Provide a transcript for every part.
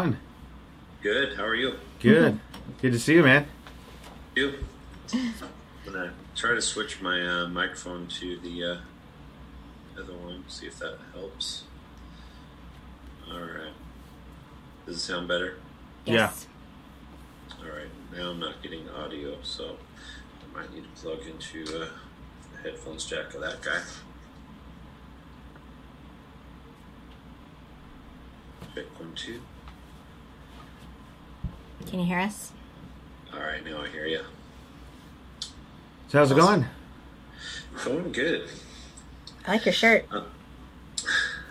on? Good. How are you? Good. Good to see you, man. You? I'm gonna try to switch my uh, microphone to the uh, other one. See if that helps. All right. Does it sound better? Yes. All right. Now I'm not getting audio, so I might need to plug into uh, the headphones jack of that guy. Check one, two. Can you hear us? All right. Now I hear you. So how's it going? Going good. I like your shirt.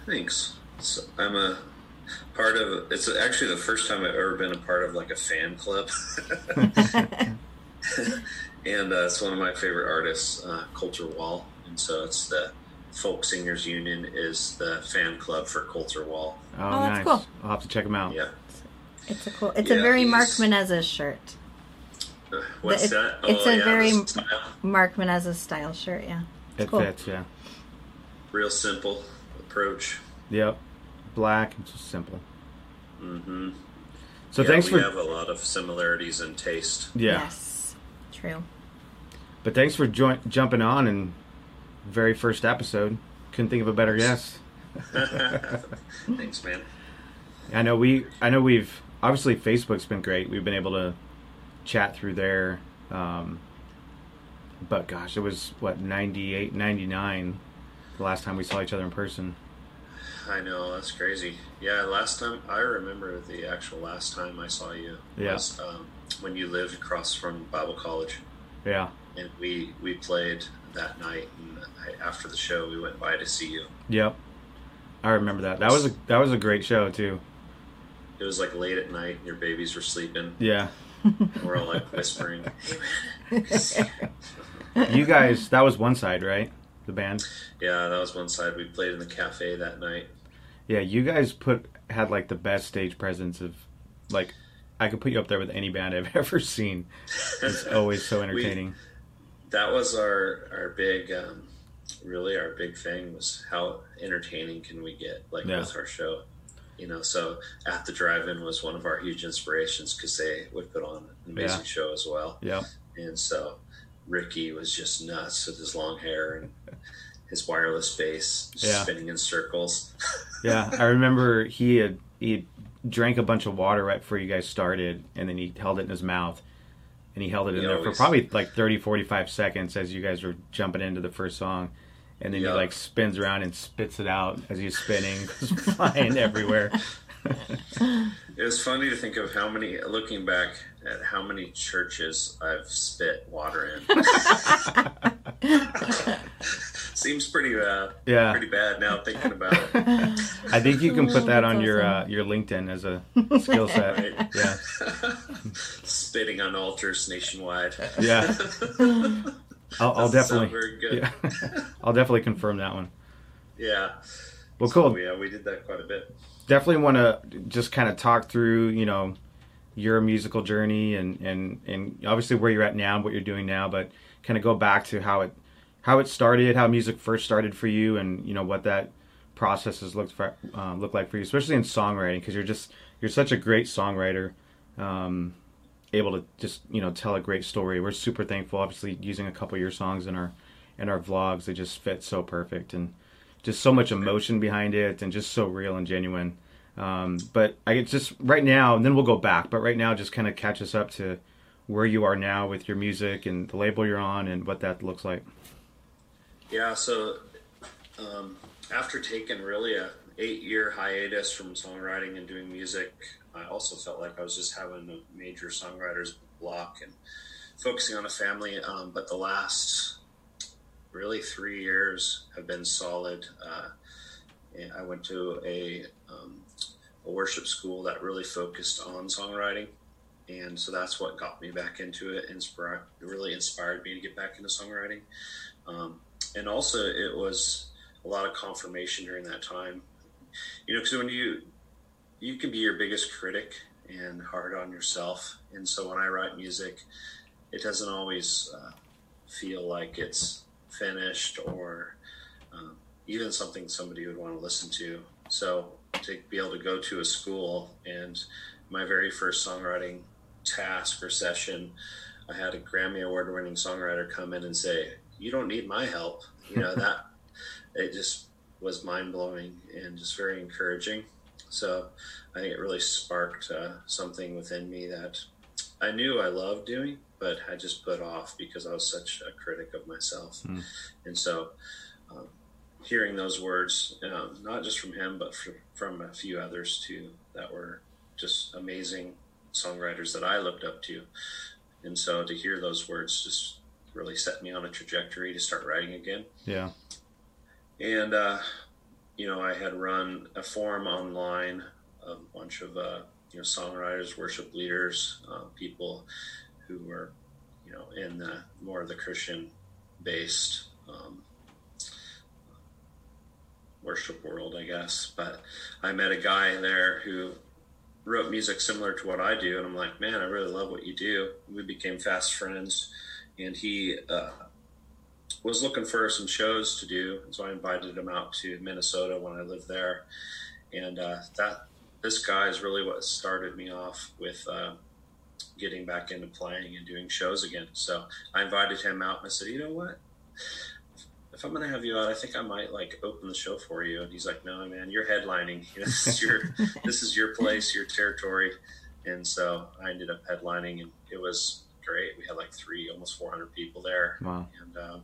Thanks. So I'm a part of. It's actually the first time I've ever been a part of like a fan club, and uh, it's one of my favorite artists, uh, Colter Wall, and so it's the Folk Singers Union is the fan club for Colter Wall. Oh, Oh, that's nice. cool. I'll have to check them out. Yeah. It's a cool. It's Yeah, a very Mark he's- Menezes shirt. Uh, What's it- that? it's oh a yeah, very- the style. Mark Menezes style shirt. Yeah. It cool. fits, yeah. real simple approach. Yep. Black and just simple. Mm-hmm. So yeah, thanks we for have a lot of similarities in taste. yeah. Yes. True. But thanks for join- jumping on and very first episode. Couldn't think of a better guest. Thanks, man. I know we I know we've obviously Facebook's been great. We've been able to chat through there. Um, but gosh, it was what 98, 99 the last time we saw each other in person. I know that's crazy. Yeah, last time I remember the actual last time I saw you Yeah. was um, when you lived across from Bible College, Yeah. and we we played that night. And I, after the show, we went by to see you. Yep. I remember that. That was a that was a great show too. It was like late at night, and your babies were sleeping. Yeah. And we're all like whispering. You guys that was one side, right? The band. yeah, that was one side. We played in the cafe that night. Yeah, you guys put had like the best stage presence of like I could put you up there with any band I've ever seen. It's always so entertaining. that was our our big um, really our big thing was how entertaining can we get like Yeah. with our show you know so at the drive-in was one of our huge inspirations because they would put on an amazing Yeah. show as well yeah and so ricky was just nuts with his long hair and his wireless bass Yeah. spinning in circles Yeah, I remember he had he drank a bunch of water right before you guys started, and then he held it in his mouth, and he held it in He there for probably like 30, 45 seconds as you guys were jumping into the first song, and then Yeah. he like spins around and spits it out as he's spinning, flying everywhere. it was funny to think of how many looking back at how many churches i've spit water in seems pretty uh, Yeah. pretty bad now thinking about it I think you can put that on your uh, your LinkedIn as a skill set. Right. Yeah, spitting on altars nationwide. yeah. I'll, I'll definitely, very good. yeah, I'll definitely confirm that one. Yeah. Well, So, cool. yeah, we did that quite a bit. definitely want to just kind of talk through, you know, your musical journey and and and obviously where you're at now, and what you're doing now, but kind of go back to how it how it started, how music first started for you, and you know what that process has looked for uh, looked like for you, especially in songwriting, because you're just you're such a great songwriter, um, able to just you know tell a great story. We're super thankful, obviously, using a couple of your songs in our in our vlogs. They just fit so perfect and just so much emotion behind it, and just so real and genuine. Um, but I just right now, and then we'll go back. But right now, just kind of catch us up to where you are now with your music and the label you're on, and what that looks like. Yeah, so um, after taking really a eight year hiatus from songwriting and doing music, I also felt like I was just having a major songwriter's block and focusing on a family. Um, but the last really three years have been solid. Uh, I went to a, um, a worship school that really focused on songwriting. And so that's what got me back into it. Inspire, it really inspired me to get back into songwriting. Um, and also, it was a lot of confirmation during that time. You know, because when you you can be your biggest critic and hard on yourself, and so when I write music, it doesn't always uh, feel like it's finished or um, even something somebody would want to listen to. So to be able to go to a school and my very first songwriting task or session, I had a Grammy award winning songwriter come in and say, "You don't need my help." You know that it just was mind blowing and just very encouraging. So I think it really sparked uh, something within me that I knew I loved doing, but I just put off because I was such a critic of myself. Mm. And so, um, hearing those words, um, not just from him, but from, from a few others too, that were just amazing songwriters that I looked up to. And so to hear those words just really set me on a trajectory to start writing again. Yeah. And, uh, you know, I had run a forum online, of a bunch of, uh, you know, songwriters, worship leaders, uh, people who were, you know, in the more of the Christian based um, worship world, I guess. But I met a guy there who wrote music similar to what I do, and I'm like, man, I really love what you do. We became fast friends, and he uh, was looking for some shows to do, so I invited him out to Minnesota when I lived there, and uh, that this guy is really what started me off with. Uh, getting back into playing and doing shows again. So I invited him out and I said, you know what? If I'm gonna have you out, I think I might like open the show for you. And he's like, no, man, you're headlining. You know, this is your this is your place, your territory. And so I ended up headlining, and it was great. We had like three, almost 400 people there. Wow. And um,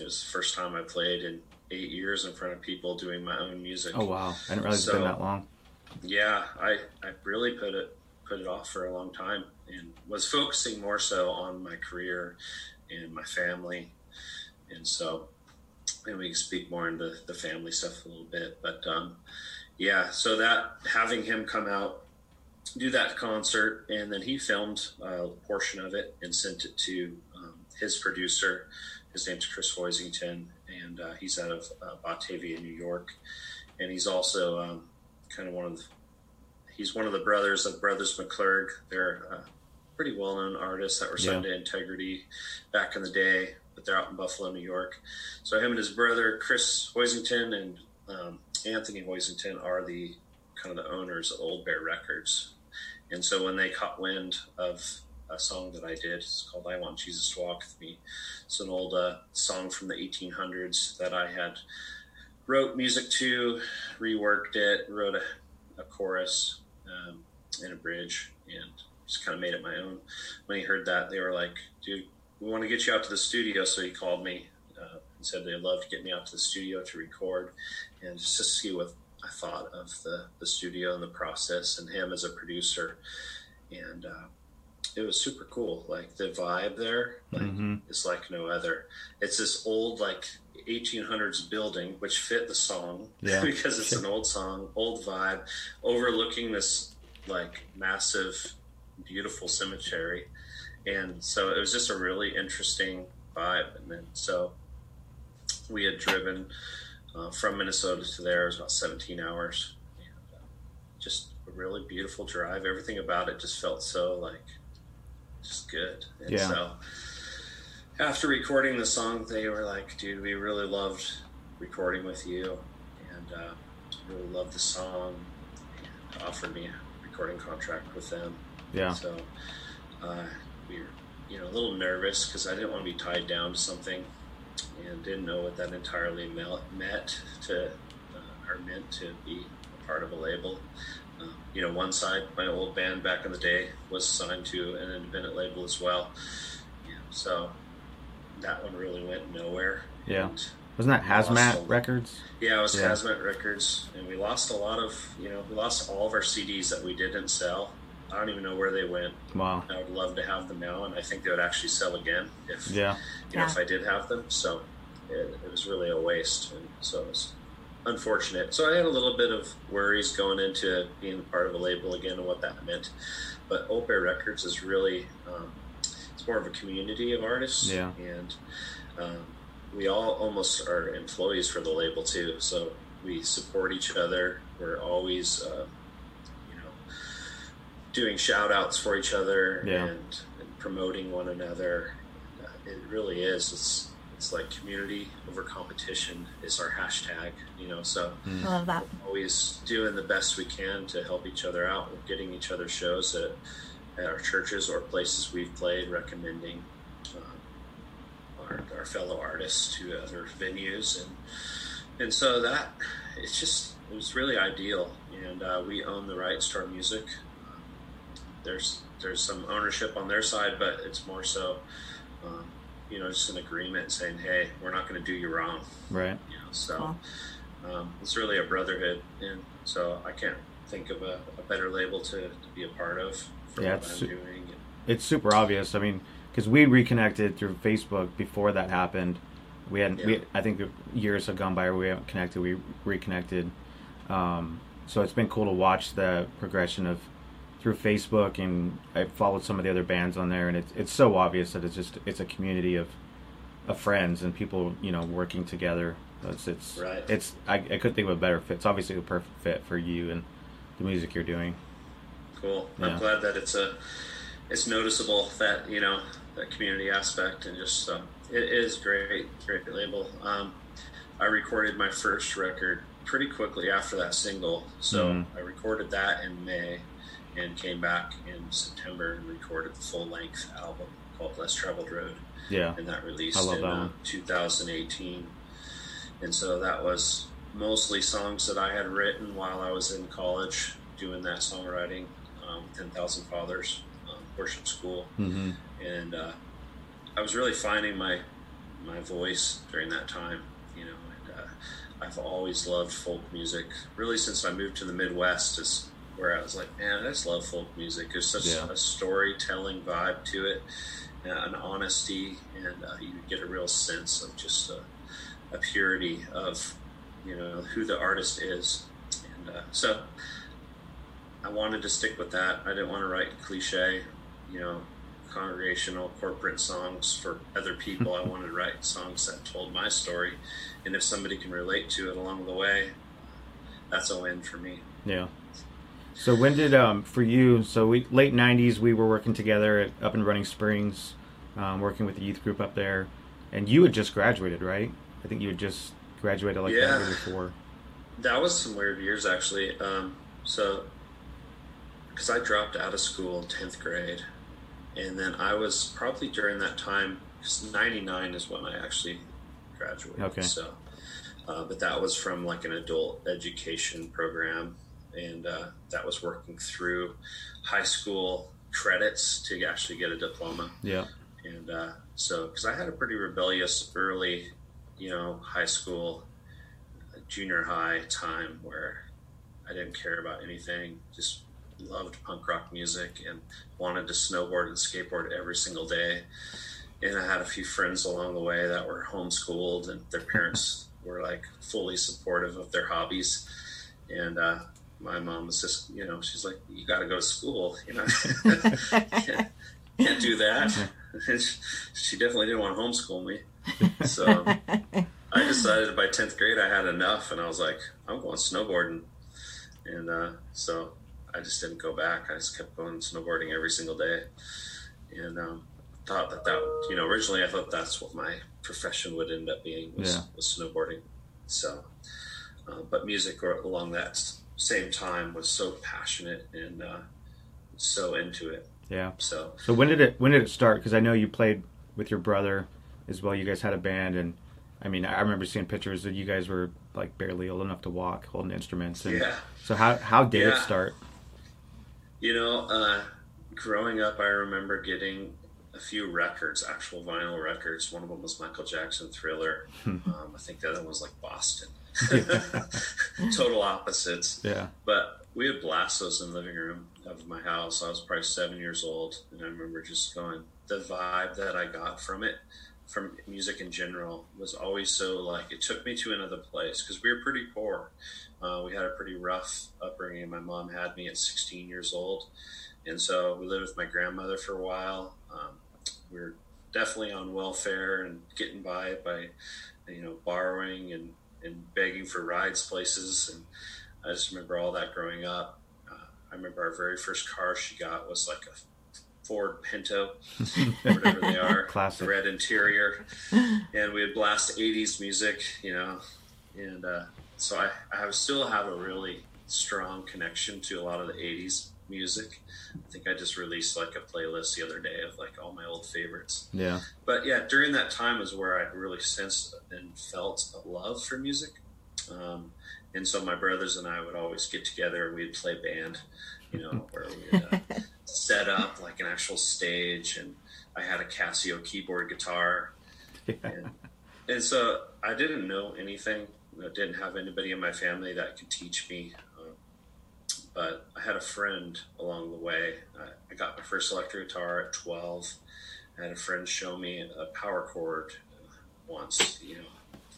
it was the first time I played in eight years in front of people doing my own music. Oh wow! I didn't realize it's been that long. Yeah, I, I really put it put it off for a long time and was focusing more so on my career and my family. And so and we can speak more into the family stuff a little bit. But um, yeah, so that having him come out, do that concert, and then he filmed a portion of it and sent it to um, his producer. His name's Chris Hoisington, and uh, he's out of uh, Batavia, New York. And he's also um, kind of one of the, he's one of the brothers of Brothers McClurg. They're uh, pretty well known artists that were signed to Integrity back in the day, but they're out in Buffalo, New York. So him and his brother Chris Hoisington and um, Anthony Hoisington are the kind of the owners of Old Bear Records. And so when they caught wind of a song that I did, it's called "I Want Jesus to Walk with Me." It's an old uh, song from the 1800s that I had wrote music to, reworked it, wrote a, a chorus um, and a bridge, and just kind of made it my own. When he heard that, they were like, "Dude, we want to get you out to the studio." So he called me uh, and said they'd love to get me out to the studio to record and just to see what I thought of the the studio and the process, and him as a producer, and. Uh, it was super cool. Like the vibe there, like hmm is like no other. It's this old like 1800s building which fit the song Yeah. because it's an old song, old vibe, overlooking this like massive, beautiful cemetery, and so it was just a really interesting vibe. And then so we had driven uh, from Minnesota to there. It was about 17 hours. And, uh, just a really beautiful drive. Everything about it just felt so like just good. And Yeah. so after recording the song, they were like, dude, we really loved recording with you and uh, really loved the song and offered me a recording contract with them. Yeah. So uh, we were, you know, a little nervous because I didn't want to be tied down to something and didn't know what that entirely meant to uh, or meant to be a part of a label. You know, one side, my old band back in the day was signed to an independent label as well. Yeah, so that one really went nowhere. Yeah. And, Wasn't that Hazmat Awesome. Records? yeah, it was Yeah. Hazmat Records, and we lost a lot of, you know, we lost all of our CDs that we didn't sell. I don't even know where they went. Wow. I would love to have them now, and I think they would actually sell again if Yeah. you know Yeah. if I did have them. So it, it was really a waste, and so it was unfortunate. So I had a little bit of worries going into being part of a label again and what that meant. But Old Bear Records is really um, it's more of a community of artists, Yeah. and um, we all almost are employees for the label too. So we support each other. We're always uh, you know doing shout outs for each other Yeah. and, and promoting one another. Uh, it really is. It's it's like community over competition is our hashtag. You know, so I love that. always doing the best we can to help each other out. We're getting each other shows at, at our churches or places we've played, recommending um, our, our fellow artists to other venues, and and so that it's just it was really ideal. And uh, we own the rights to our music. Um, there's there's some ownership on their side, but it's more so. Um, you know, just an agreement saying, "Hey, we're not going to do you wrong." Right. You know, so um, it's really a brotherhood, and so I can't think of a, a better label to, to be a part of for Yeah, what it's I'm su- doing. It's super obvious. I mean, because we reconnected through Facebook before that happened. We hadn't. We, I think years have gone by where we haven't connected. We reconnected. Um, so it's been cool to watch the progression of through Facebook, and I followed some of the other bands on there, and it's it's so obvious that it's just it's a community of of friends and people you know working together. It's it's Right. it's I, I couldn't think of a better fit. It's obviously a perfect fit for you and the music you're doing. Cool. Yeah. I'm glad that it's a it's noticeable that you know that community aspect and just uh, it is great, great label. Um, I recorded my first record pretty quickly after that single, so Mhm. I recorded that in May and came back in September and recorded the full length album called Less Traveled Road. Yeah. and that released in that uh, 2018. And so that was mostly songs that I had written while I was in college doing that songwriting, um, 10,000 Fathers um, worship school. hmm And uh, I was really finding my my voice during that time, you know. And uh, I've always loved folk music, really since I moved to the Midwest. Is where I was like, man, I just love folk music. There's such Yeah. a storytelling vibe to it, uh, an honesty, and uh, you get a real sense of just a, a purity of, you know, who the artist is. And uh, so I wanted to stick with that. I didn't want to write cliche, you know, congregational corporate songs for other people. I wanted to write songs that told my story, and if somebody can relate to it along the way, that's a win for me. Yeah. So when did um for you? So we late '90s we were working together at Up and Running Springs, um, working with the youth group up there, and you had just graduated, right? I think you had just graduated like Yeah. that year before. That was some weird years actually. Um, so, because I dropped out of school in tenth grade, and then I was probably during that time. Because '99 is when I actually graduated. Okay. So, uh, but that was from like an adult education program, and uh, that was working through high school credits to actually get a diploma. Yeah. And uh, so, because I had a pretty rebellious early, you know, high school, junior high time where I didn't care about anything, just loved punk rock music and wanted to snowboard and skateboard every single day. And I had a few friends along the way that were homeschooled and their parents were like fully supportive of their hobbies. And uh, my mom was just, you know, she's like, you got to go to school, you know, can't, can't do that. she definitely didn't want to homeschool me. So I decided by 10th grade I had enough and I was like, I'm going snowboarding. And uh, so I just didn't go back. I just kept going snowboarding every single day. And um, thought that that, you know, originally I thought that's what my profession would end up being was, Yeah. was snowboarding. So, uh, but music or- along that same time was so passionate and uh, so into it. Yeah. So So when did it when did it start? Because I know you played with your brother as well. You guys had a band, and I mean I remember seeing pictures that you guys were like barely old enough to walk, holding instruments. And yeah. So how how did it start? You know, uh, growing up, I remember getting a few records, actual vinyl records. One of them was Michael Jackson Thriller. um, I think the other one was like Boston. Total opposites. Yeah. But we had blastos in the living room of my house. I was probably seven years old, and I remember just going. The vibe that I got from it, from music in general, was always so like it took me to another place because we were pretty poor. Uh, we had a pretty rough upbringing. My mom had me at 16 years old, and so we lived with my grandmother for a while. Um, we were definitely on welfare and getting by by, you know, borrowing and and begging for rides places and I just remember all that growing up. Uh, I remember our very first car she got was like a Ford Pinto, whatever they are, Classic. red interior, and we would blast '80s music, you know, and uh, so I, I still have a really strong connection to a lot of the '80s music. I think I just released like a playlist the other day of like all my old favorites. Yeah. But yeah, during that time is where I really sensed and felt a love for music. Um, and so my brothers and I would always get together and we'd play band, you know, where we'd uh, set up like an actual stage. And I had a Casio keyboard guitar. And, and so I didn't know anything. I didn't have anybody in my family that could teach me. But I had a friend along the way. I, I got my first electric guitar at 12. I had a friend show me a power chord uh, once, you know,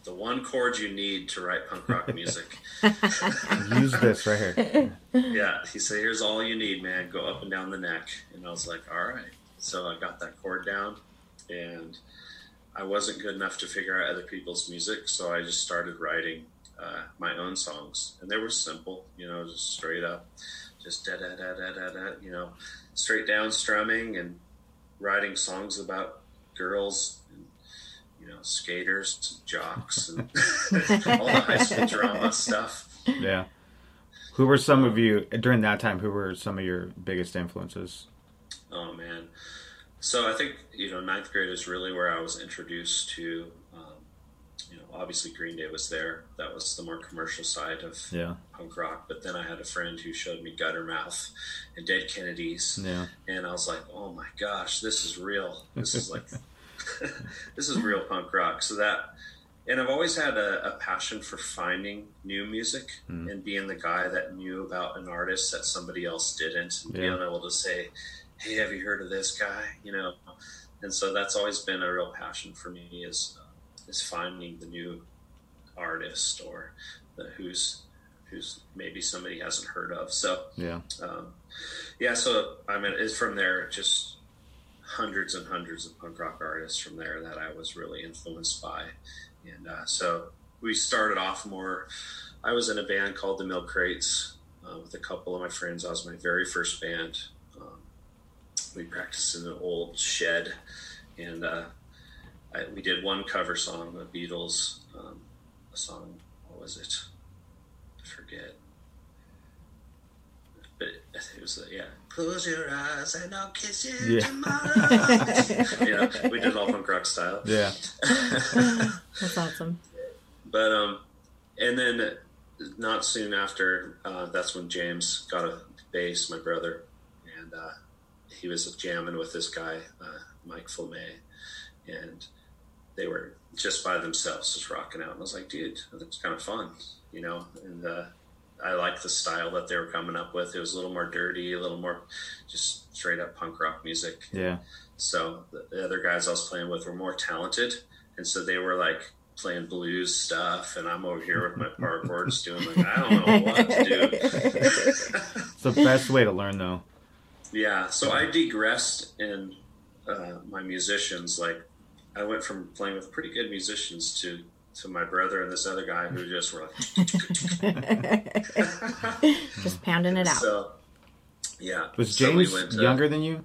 the one chord you need to write punk rock music. Use this right here. yeah, he said, "Here's all you need, man. Go up and down the neck." And I was like, "All right." So I got that chord down, and I wasn't good enough to figure out other people's music, so I just started writing uh, my own songs, and they were simple, you know, just straight up, just da da da da da da, you know, straight down strumming and writing songs about girls and you know skaters, jocks, and all the high school drama stuff. Yeah. Who were some of you during that time? Who were some of your biggest influences? Oh man. So I think you know ninth grade is really where I was introduced to. You know, obviously Green Day was there. That was the more commercial side of Yeah. punk rock. But then I had a friend who showed me Guttermouth and Dead Kennedys, Yeah. and I was like, oh my gosh, this is real. This is like, this is real punk rock. So that, and I've always had a, a passion for finding new music Mm. and being the guy that knew about an artist that somebody else didn't, and Yeah. being able to say, hey, have you heard of this guy? You know, and so that's always been a real passion for me is is finding the new artist or the, who's who's maybe somebody hasn't heard of. So Yeah. um, yeah, so I mean, it's from there just hundreds and hundreds of punk rock artists from there that I was really influenced by, and uh, so we started off more. I was in a band called the Milk Crates uh, with a couple of my friends. That was my very first band. Um, we practiced in an old shed, and uh, I, we did one cover song, the Beatles, um, a song. What was it? I forget but it, it was uh, yeah. Close your eyes and I'll kiss you Yeah. tomorrow. yeah, we did all punk rock style. Yeah. That's awesome. But um, and then not soon after, uh, that's when James got a bass, my brother, and uh, he was jamming with this guy, uh, Mike Flemay, and they were just by themselves, just rocking out. And I was like, dude, that's kind of fun, you know. And uh, I liked the style that they were coming up with. It was a little more dirty, a little more just straight up punk rock music. Yeah. So the, the other guys I was playing with were more talented, and so they were like playing blues stuff, and I'm over here with my power chords doing like I don't know what to do. It's the best way to learn, though. yeah, so I digressed in uh, my musicians. Like I went from playing with pretty good musicians to to my brother and this other guy who just were like. Just pounding it out. So yeah, Was So we James went to- younger than you?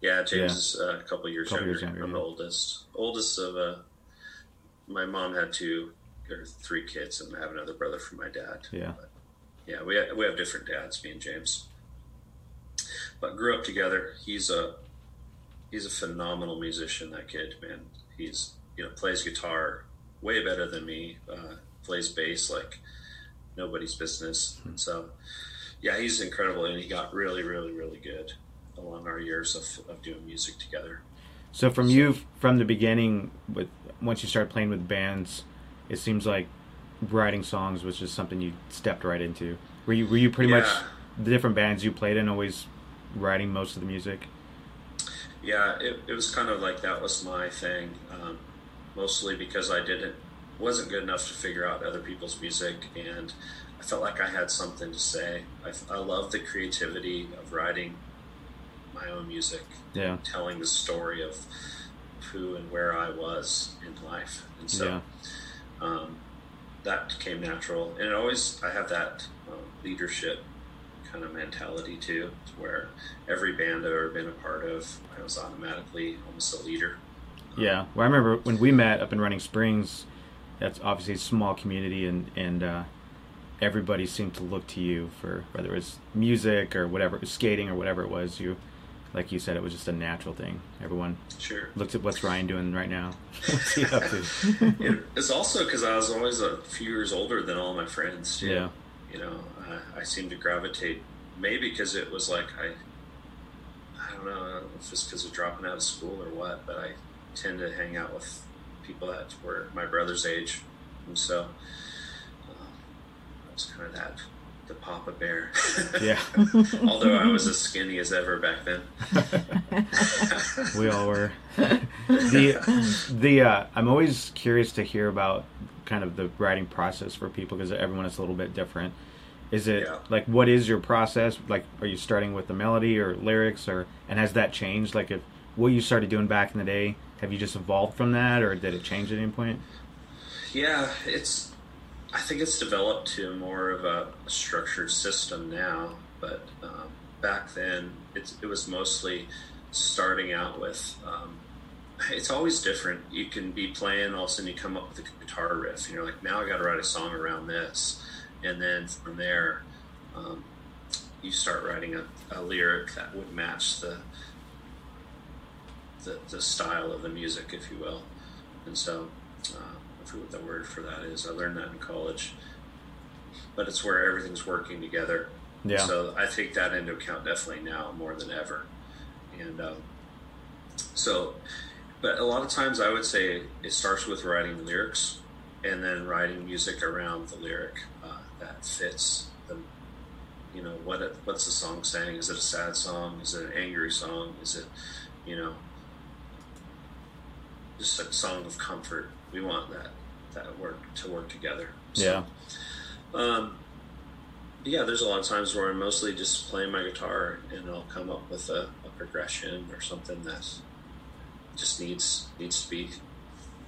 Yeah, James Yeah. is uh, a couple years Couple younger. years younger, I'm yeah. the oldest. Oldest of uh, my mom had two or three kids, and I have another brother from my dad. Yeah. Yeah, we have, we have different dads, me and James. But grew up together. He's a he's a phenomenal musician. That kid, man. He's you know plays guitar way better than me. Uh, plays bass like nobody's business. Hmm. So yeah, he's incredible, and he got really, really, really good along our years of, of doing music together. So from you, from the beginning, with once you started playing with bands, it seems like writing songs was just something you stepped right into. Were you were you pretty much the different bands you played in always writing most of the music? Yeah, it, it was kind of like that was my thing, um, mostly because I didn't wasn't good enough to figure out other people's music, and I felt like I had something to say. I, I love the creativity of writing my own music, Yeah. telling the story of who and where I was in life, and so Yeah. um, that came natural. And it always I have that um, leadership kind of mentality too, where every band I've ever been a part of, I was automatically almost a leader. Yeah. Well, I remember when we met up in Running Springs. That's obviously a small community, and and uh, everybody seemed to look to you for whether it was music or whatever, skating or whatever it was. You, like you said, it was just a natural thing. Everyone Sure. looked at what's Ryan doing right now. What's he up to? It, it's also because I was always a few years older than all my friends too. Yeah. You know, I, I seemed to gravitate maybe because it was like I, I don't know, if it's because of dropping out of school or what, but I tend to hang out with people that were my brother's age, and so um, I kind of that the Papa Bear. Yeah. Although I was as skinny as ever back then. we all were. the the uh, I'm always curious to hear about kind of the writing process for people because everyone is a little bit different. Is it Yeah. like what is your process? Like, are you starting with the melody or lyrics, or and has that changed? Like, if what you started doing back in the day, have you just evolved from that, or did it change at any point? Yeah, it's. I think it's developed to more of a structured system now, but um, back then it was mostly starting out with. Um, it's always different. You can be playing, all of a sudden you come up with a guitar riff, and you're like, now I got to write a song around this, and then from there, um, you start writing a, a lyric that would match the, the the style of the music, if you will, and so. I forget what the word for that is. I learned that in college. But it's where everything's working together. Yeah. So I take that into account definitely now more than ever. And um, so, but a lot of times I would say it starts with writing lyrics and then writing music around the lyric uh, that fits the, you know, what it, what's the song saying? Is it a sad song? Is it an angry song? Is it, you know, just a song of comfort? We want that that work to work together. Yeah. Um, yeah, there's a lot of times where I'm mostly just playing my guitar and I'll come up with a, a progression or something that just needs needs to be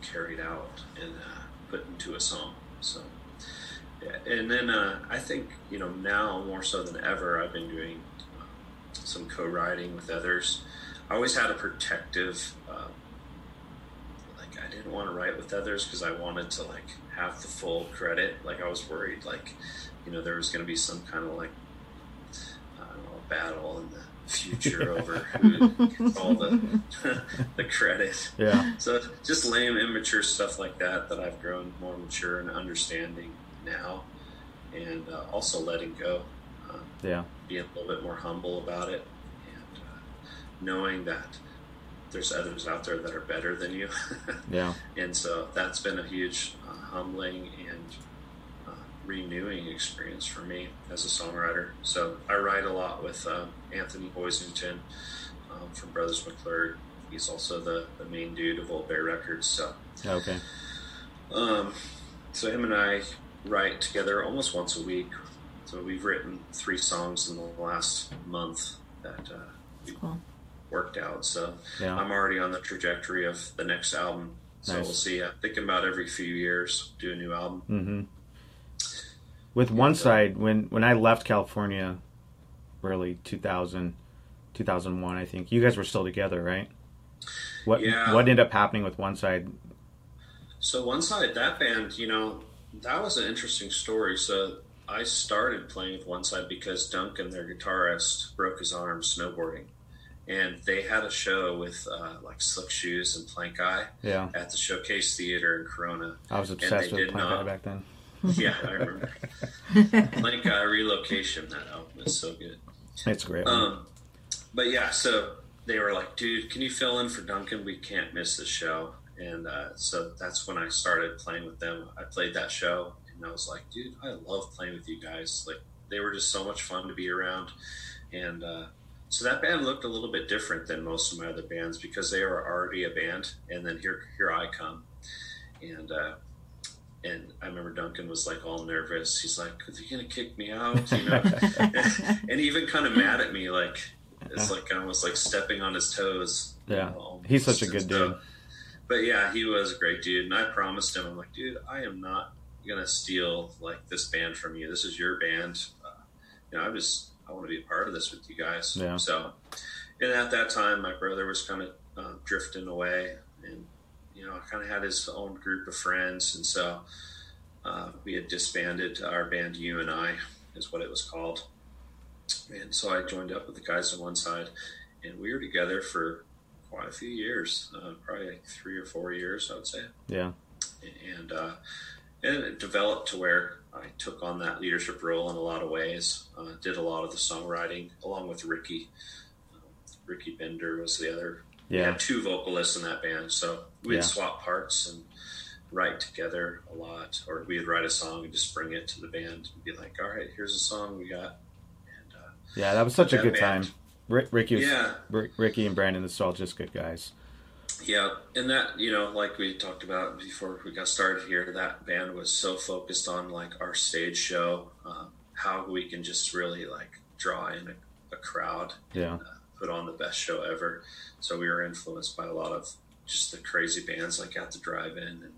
carried out and uh, put into a song. So, yeah. and then uh, I think you know now more so than ever, I've been doing uh, some co-writing with others. I always had a protective. I didn't want to write with others because I wanted to like have the full credit. Like I was worried, like you know, there was going to be some kind of like I don't know, battle in the future over who gets all the the credit. Yeah. So just lame, immature stuff like that that I've grown more mature and understanding now, and uh, also letting go, um, Yeah. being a little bit more humble about it, and uh, knowing that there's others out there that are better than you. Yeah. and so that's been a huge uh, humbling and uh, renewing experience for me as a songwriter. So I write a lot with uh, Anthony Hoisington um, from Brothers McClurg. He's also the, the main dude of Old Bear Records. So, Okay. um, so him and I write together almost once a week. So we've written three songs in the last month that uh, we Cool. Worked out. So Yeah. I'm already on the trajectory of the next album. So Nice. we'll see. I'm thinking about every few years do a new album. hmm With one side, when when I left California, early 2000, 2001, I think you guys were still together, right? What Yeah. what ended up happening with one side? So one side, that band, you know, that was an interesting story. So I started playing with one side because Duncan, their guitarist, broke his arm snowboarding, and they had a show with uh, like Slick Shoes and Plankeye Yeah, at the Showcase Theater in Corona. I was obsessed with did Plank not. Eye back then. yeah, I remember. Plankeye Relocation. That album is so good. It's great. Um, but yeah, so they were like, dude, can you fill in for Duncan? We can't miss the show. And uh, so that's when I started playing with them. I played that show and I was like, dude, I love playing with you guys. Like, they were just so much fun to be around. And uh, so that band looked a little bit different than most of my other bands because they were already a band. And then here, here I come. And, uh, and I remember Duncan was like all nervous. He's like, "Are they gonna kick me out?" You know, and even kind of mad at me, like it's like almost like stepping on his toes. Yeah. know, He's such a good so- dude. But yeah, he was a great dude, and I promised him, I'm like, dude, I am not gonna steal like this band from you. This is your band. Uh, you know, I was I want to be a part of this with you guys. Yeah. So, and at that time, my brother was kind of uh, drifting away, and you know, kind of had his own group of friends, and so uh, we had disbanded our band. You and I is what it was called, and so I joined up with the guys on one side, and we were together for quite a few years, uh, probably like three or four years, I would say Yeah. and uh, and it developed to where I took on that leadership role in a lot of ways. Uh, did a lot of the songwriting along with Ricky. Um, Ricky Bender was the other. We Yeah. had two vocalists in that band, so we'd Yeah. swap parts and write together a lot, or we'd write a song and just bring it to the band and be like, "All right, here's a song we got." And uh, Yeah. That was such a good band. time. Rick, Ricky was, yeah, Rick, Ricky and Brandon, it's all just good guys. Yeah, and that you know, like we talked about before we got started here, that band was so focused on like our stage show, um, how we can just really like draw in a, a crowd, Yeah. uh, put on the best show ever. So we were influenced by a lot of just the crazy bands like at the drive-in, and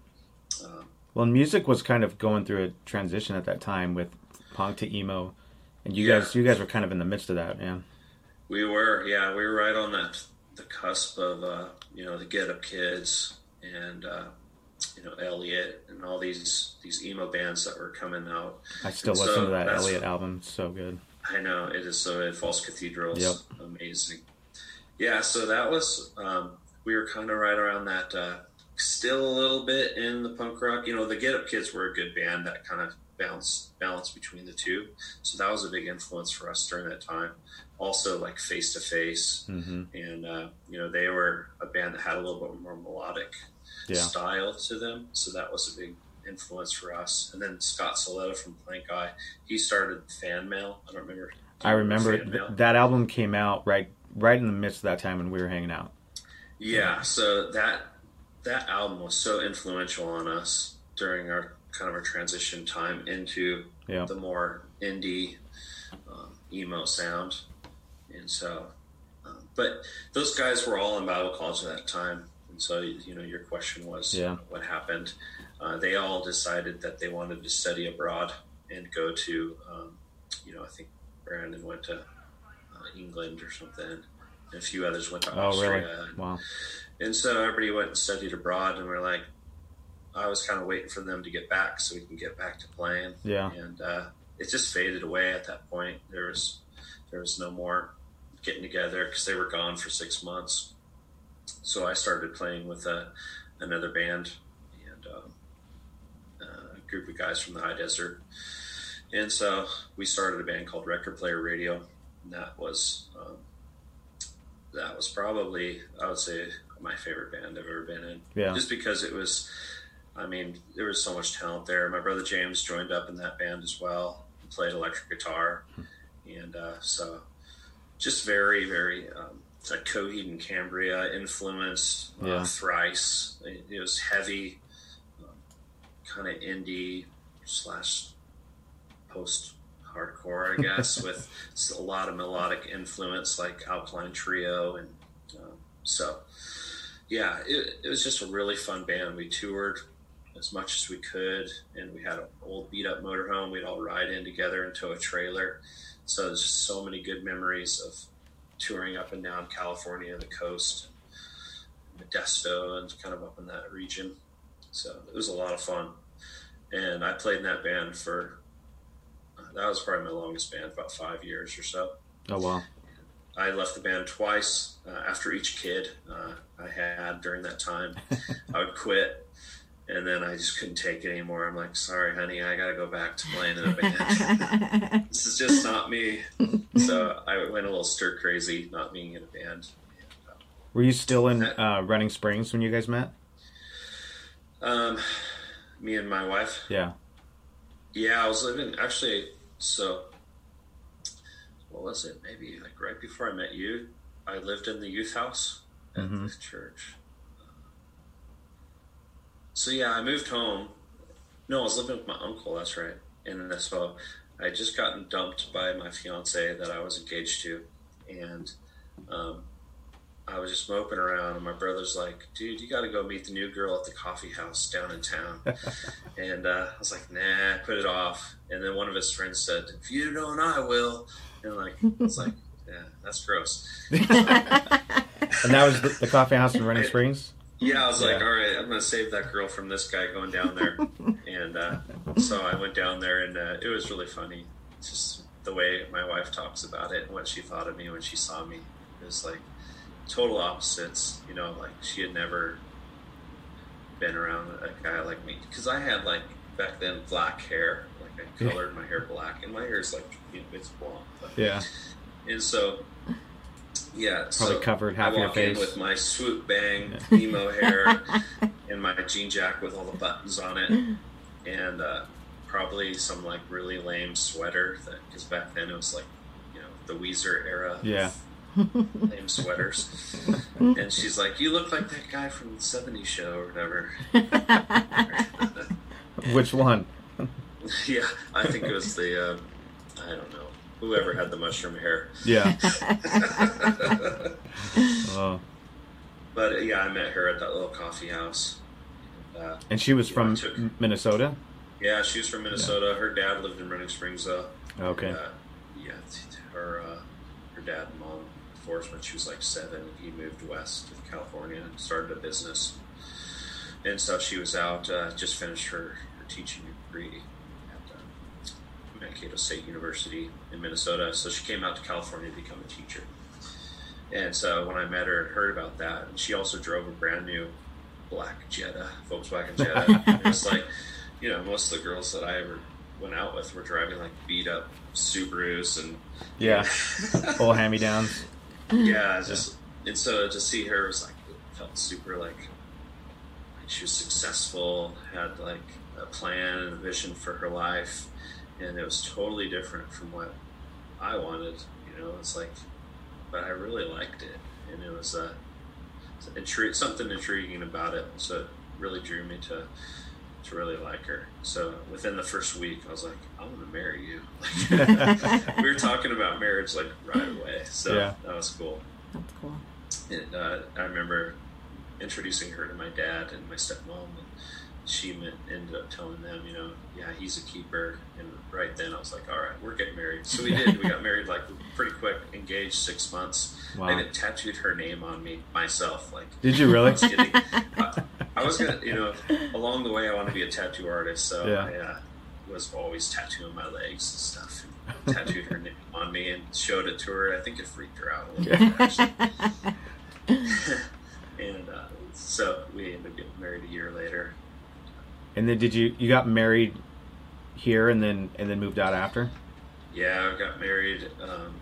um, Well, music was kind of going through a transition at that time with punk to emo, and you Yeah. guys, you guys were kind of in the midst of that, yeah. we were yeah we were right on that the cusp of uh, you know the Get Up Kids and uh, you know Elliott and all these these emo bands that were coming out. I still So listen to that Elliott album. So good. I know it is so. False Cathedrals, Yep. amazing. Yeah, so that was um, we were kind of right around that. Uh, still a little bit in the punk rock. You know, the Get Up Kids were a good band that kind of balanced balance between the two. So that was a big influence for us during that time. Also, like Face to Face, and uh, you know they were a band that had a little bit more melodic Yeah. style to them. So that was a big influence for us. And then Scott Silletta from Plankeye, he started Fan Mail. I don't remember. do I remember th- that album came out right, right in the midst of that time when we were hanging out. Yeah, so that that album was so influential on us during our kind of our transition time into Yeah. the more indie um, emo sound, and so. Um, but those guys were all in Bible college at that time, and so you know your question was Yeah. what happened. Uh, they all decided that they wanted to study abroad and go to, um, you know, I think Brandon went to uh, England or something, and a few others went to Oh, Austria. really? and- Wow. and so everybody went and studied abroad, and we're like, I was kind of waiting for them to get back so we can get back to playing. Yeah. And uh, it just faded away at that point. There was there was no more getting together because they were gone for six months. So I started playing with uh, another band and um, uh, a group of guys from the high desert. And so we started a band called Record Player Radio. And that was um, that was probably I would say my favorite band I've ever been in. Yeah. Just because it was, I mean, there was so much talent there. My brother James joined up in that band as well. He played electric guitar, and uh, so just very, very um, like Coheed and Cambria influence. Yeah. Uh, thrice. It, it was heavy, um, kind of indie slash post hardcore, I guess, with a lot of melodic influence like Alkaline Trio, and um, so yeah, it, it was just a really fun band. We toured as much as we could, and we had an old beat up motorhome. We'd all ride in together into a trailer. So there's just so many good memories of touring up and down California, the coast, Modesto, and kind of up in that region. So it was a lot of fun. And I played in that band for, uh, that was probably my longest band, about five years or so. Oh wow. I left the band twice uh, after each kid uh, I had during that time. I would quit, and then I just couldn't take it anymore. I'm like, sorry, honey, I got to go back to playing in a band. this is just not me. So I went a little stir crazy, not being in a band. Were you still in uh, Running Springs when you guys met? Um, me and my wife. Yeah. Yeah, I was living actually. So, what was it? Maybe like right before I met you, I lived in the youth house at Mhm. the church. So yeah, I moved home. No, I was living with my uncle. That's right. And so I had just gotten dumped by my fiance that I was engaged to, and um, I was just moping around. And my brother's like, "Dude, you got to go meet the new girl at the coffee house down in town." And uh, I was like, nah, put it off. And then one of his friends said, if you don't, I will. And like, it's like, yeah, that's gross. And that was the, the coffee house in Running Springs. Yeah, I was like, all right, I'm gonna save that girl from this guy going down there. and uh, so I went down there, and uh, it was really funny. Just the way my wife talks about it and what she thought of me when she saw me. It was like total opposites. You know, like she had never been around a guy like me because I had like back then black hair. Like I Yeah. colored my hair black, and my hair is like you know, it's blonde. But, Yeah, and so, yeah, probably so covered half I your walk in with my swoop bang emo hair and my jean jacket with all the buttons on it, and uh, probably some like really lame sweater that because back then it was like you know the Weezer era. Yeah. Lame sweaters, and she's like, "You look like that guy from the '70s show or whatever." Which one? yeah, I think it was the, uh, I don't know, whoever had the mushroom hair. Yeah. Oh. But uh, yeah, I met her at that little coffee house. Uh, And she was Yeah, from took- Minnesota. yeah, she was from Minnesota. Her dad lived in Running Springs, though. Okay. Uh, yeah, t- t- her uh, her dad and mom divorced when she was like seven. He moved west to California and started a business. And so she was out, uh, just finished her, her teaching degree at uh, Mankato State University in Minnesota. So she came out to California to become a teacher. And so when I met her and heard about that, and she also drove a brand new black Jetta, Volkswagen Jetta. it's like, you know, most of the girls that I ever went out with were driving like beat up Subarus and Yeah. Full hand me downs. yeah, just and so to see her was like it felt super like she was successful, had like a plan and a vision for her life, and it was totally different from what I wanted. You know, it's like, but I really liked it, and it was uh, intri- something intriguing about it. So it really drew me to to really like her. So within the first week, I was like, I want to marry you. we were talking about marriage like right away, so Yeah. that was cool. That's cool. And uh, I remember introducing her to my dad and my stepmom, and she ended up telling them, you know, yeah, he's a keeper. And right then, I was like, all right, we're getting married. So we did. we got married like pretty quick, engaged six months. Wow. I even tattooed her name on me myself, like. Did you really? I was kidding. I, I was gonna, you know, along the way, I want to be a tattoo artist, so Yeah. I uh, was always tattooing my legs and stuff. And tattooed her name on me and showed it to her. I think it freaked her out a little bit, actually. and uh, so we ended up getting married a year later. And then did you you got married here and then and then moved out after? Yeah, I got married. Um,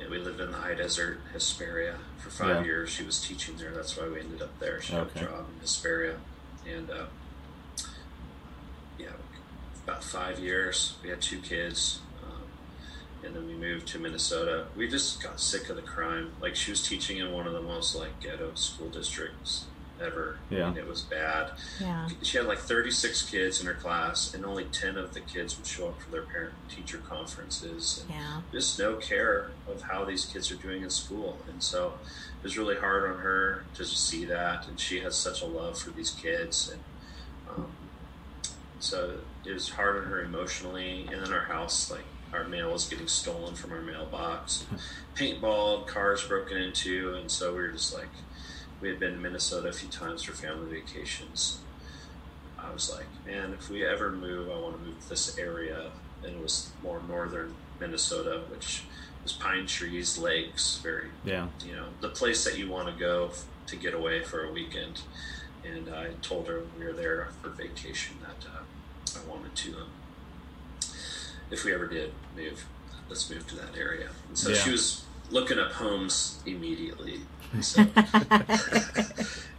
and we lived in the high desert, Hesperia, for five Yeah. years. She was teaching there. That's why we ended up there. She Okay. a job in Hesperia, and uh, yeah, about five years. We had two kids, um, and then we moved to Minnesota. We just got sick of the crime. Like she was teaching in one of the most like ghetto school districts ever. I Yeah. mean, it was bad Yeah. she had like 36 kids in her class and only 10 of the kids would show up for their parent teacher conferences and Yeah. just no care of how these kids are doing in school and so it was really hard on her to just see that and she has such a love for these kids and um, so it was hard on her emotionally and then our house like our mail was getting stolen from our mailbox paintball cars broken into and so we were just like we had been to minnesota a few times for family vacations I was like, man, if we ever move, I want to move to this area. And it was more northern Minnesota, which was pine trees, lakes, very, Yeah. you know, the place that you want to go to get away for a weekend. And I told her when we were there for vacation that uh, I wanted to, um, if we ever did move, let's move to that area. And so Yeah. she was looking up homes immediately. So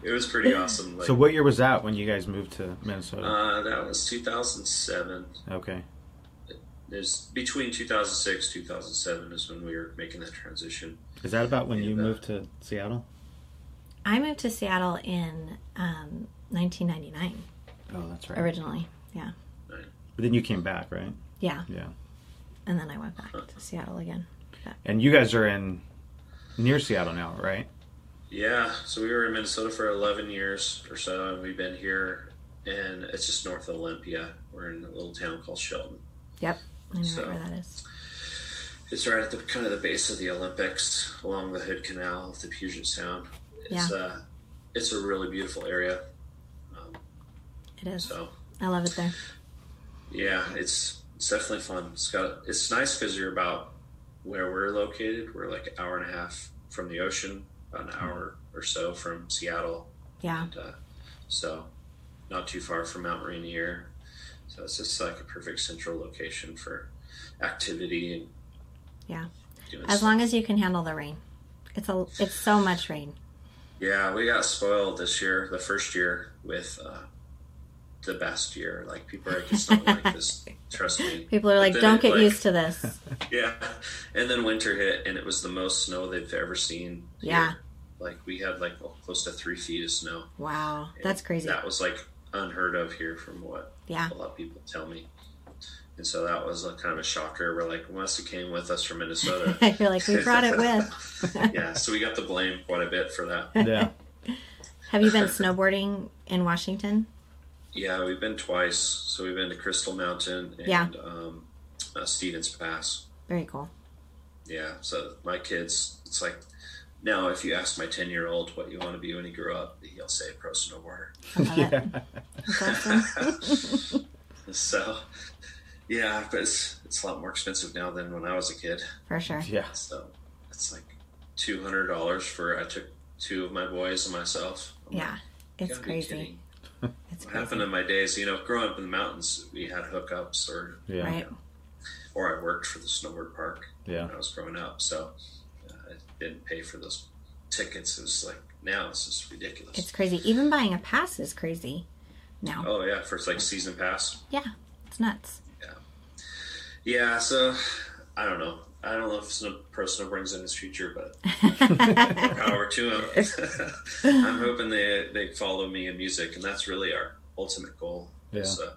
it was pretty awesome. Like, So what year was that when you guys moved to Minnesota? uh, that was 2007. okay. There's between 2006 2007 is when we were making that transition. Is that about when you And, uh, moved to Seattle? I moved to Seattle in um, 1999 Oh, that's right. originally. Yeah. But then you came back, right? Yeah. Yeah. And then I went back to Seattle again. And you guys are in near Seattle now, right? Yeah, so we were in Minnesota for 11 years or so, and we've been here, and it's just north of Olympia. We're in a little town called Shelton. Yep. I know So- where that is. It's right at the kind of the base of the Olympics, along the Hood Canal of the Puget Sound. It's Yeah. uh, it's a really beautiful area. Um, It is. so I love it there. yeah, it's it's definitely fun. It's got it's nice because you're about where we're located. We're like an hour and a half from the ocean, about an hour or so from Seattle, Yeah. and uh, so not too far from Mount Rainier. So it's just like a perfect central location for activity and Yeah. As stuff. long as you can handle the rain. It's a it's so much rain. Yeah, we got spoiled this year, the first year with uh, the best year. Like people are just it's not like this. Trust me. People are But like, don't get like- used to this. Yeah, and then winter hit, and it was the most snow they've ever seen. here. Yeah. like we had like close to three feet of snow. Wow. And That's crazy. That was like unheard of here, from what Yeah. a lot of people tell me. And so that was a kind of a shocker. We're like, unless it came with us from Minnesota. You're like, we brought it with. yeah, so we got the blame quite a bit for that. Yeah. Have you been snowboarding in Washington? Yeah, we've been twice. So we've been to Crystal Mountain and Yeah. um, uh, Stevens Pass. Very cool. Yeah, so my kids, it's like now if you ask my 10 year old what you want to be when he grew up, he'll say pro snowboarder. I love it. That's awesome. So, yeah, but it's, it's a lot more expensive now than when I was a kid. For sure. Yeah. So it's like $200 for, I took two of my boys and myself. I'm Yeah. "You It's gotta be crazy. Kidding." It's happened in my days, you know, growing up in the mountains, we had hookups or Yeah. Right. or I worked for the snowboard park Yeah. when I was growing up. So uh, I didn't pay for those tickets. It was like now it's just ridiculous. It's crazy. Even buying a pass is crazy now. oh yeah, for like season pass. Yeah. It's nuts. Yeah, yeah, so I don't know. I don't know if snow, pro snowboarding's in his future, but power to him. I'm hoping they they follow me in music, and that's really our ultimate goal. Is, uh,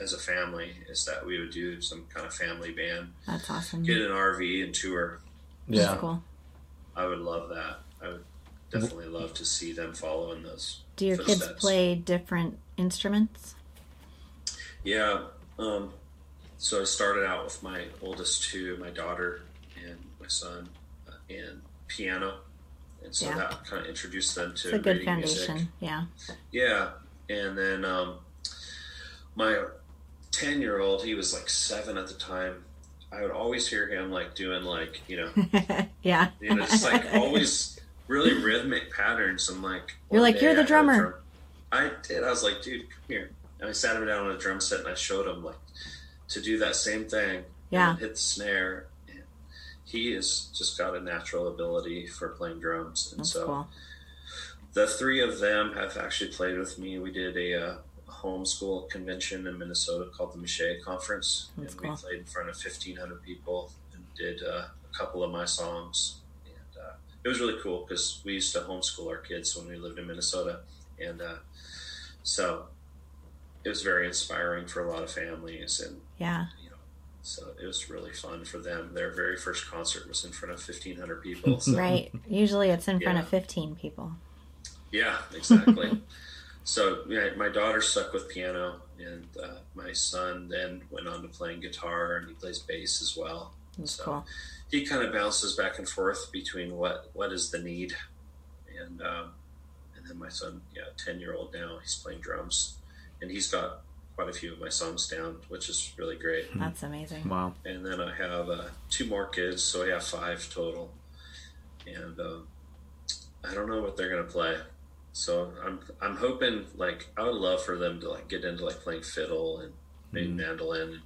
as a family, is that we would do some kind of family band, That's awesome. get an RV and tour. Yeah. That's cool. I would love that. I would definitely love to see them follow in those. Do your kids play different instruments? Yeah. Um, so I started out with my oldest two, my daughter and my son, uh, in piano, and so Yeah. that kind of introduced them to It's a good foundation. music. Yeah. Yeah, and then um, my ten-year-old, he was like seven at the time. I would always hear him like doing like you know, yeah. you know, just like always really rhythmic patterns. I'm like, You're like, "You're day the I drummer." drum- I did. I was like, dude, come here. And I sat him down on a drum set and I showed him like to do that same thing. Yeah. And hit the snare. And he has just got a natural ability for playing drums, and That's so cool. the three of them have actually played with me. We did a uh, homeschool convention in Minnesota called the MACHE Conference, That's and cool. we played in front of fifteen hundred people and did uh, a couple of my songs. And uh, it was really cool because we used to homeschool our kids when we lived in Minnesota, and uh, so it was very inspiring for a lot of families and Yeah. you know. So it was really fun for them. Their very first concert was in front of fifteen hundred people. So Right. Usually it's in front of 15 people. Yeah, exactly. so yeah, my daughter stuck with piano, and uh, my son then went on to playing guitar, and he plays bass as well. That's So cool. he kind of bounces back and forth between what what is the need, and um, and then my son, yeah, ten year old now, he's playing drums, and he's got quite a few of my songs down, which is really great. That's amazing. Wow. And then I have uh, two more kids, so I have five total. And um, I don't know what they're gonna play. So I'm I'm hoping like I would love for them to like get into like playing fiddle and maybe Mm. mandolin,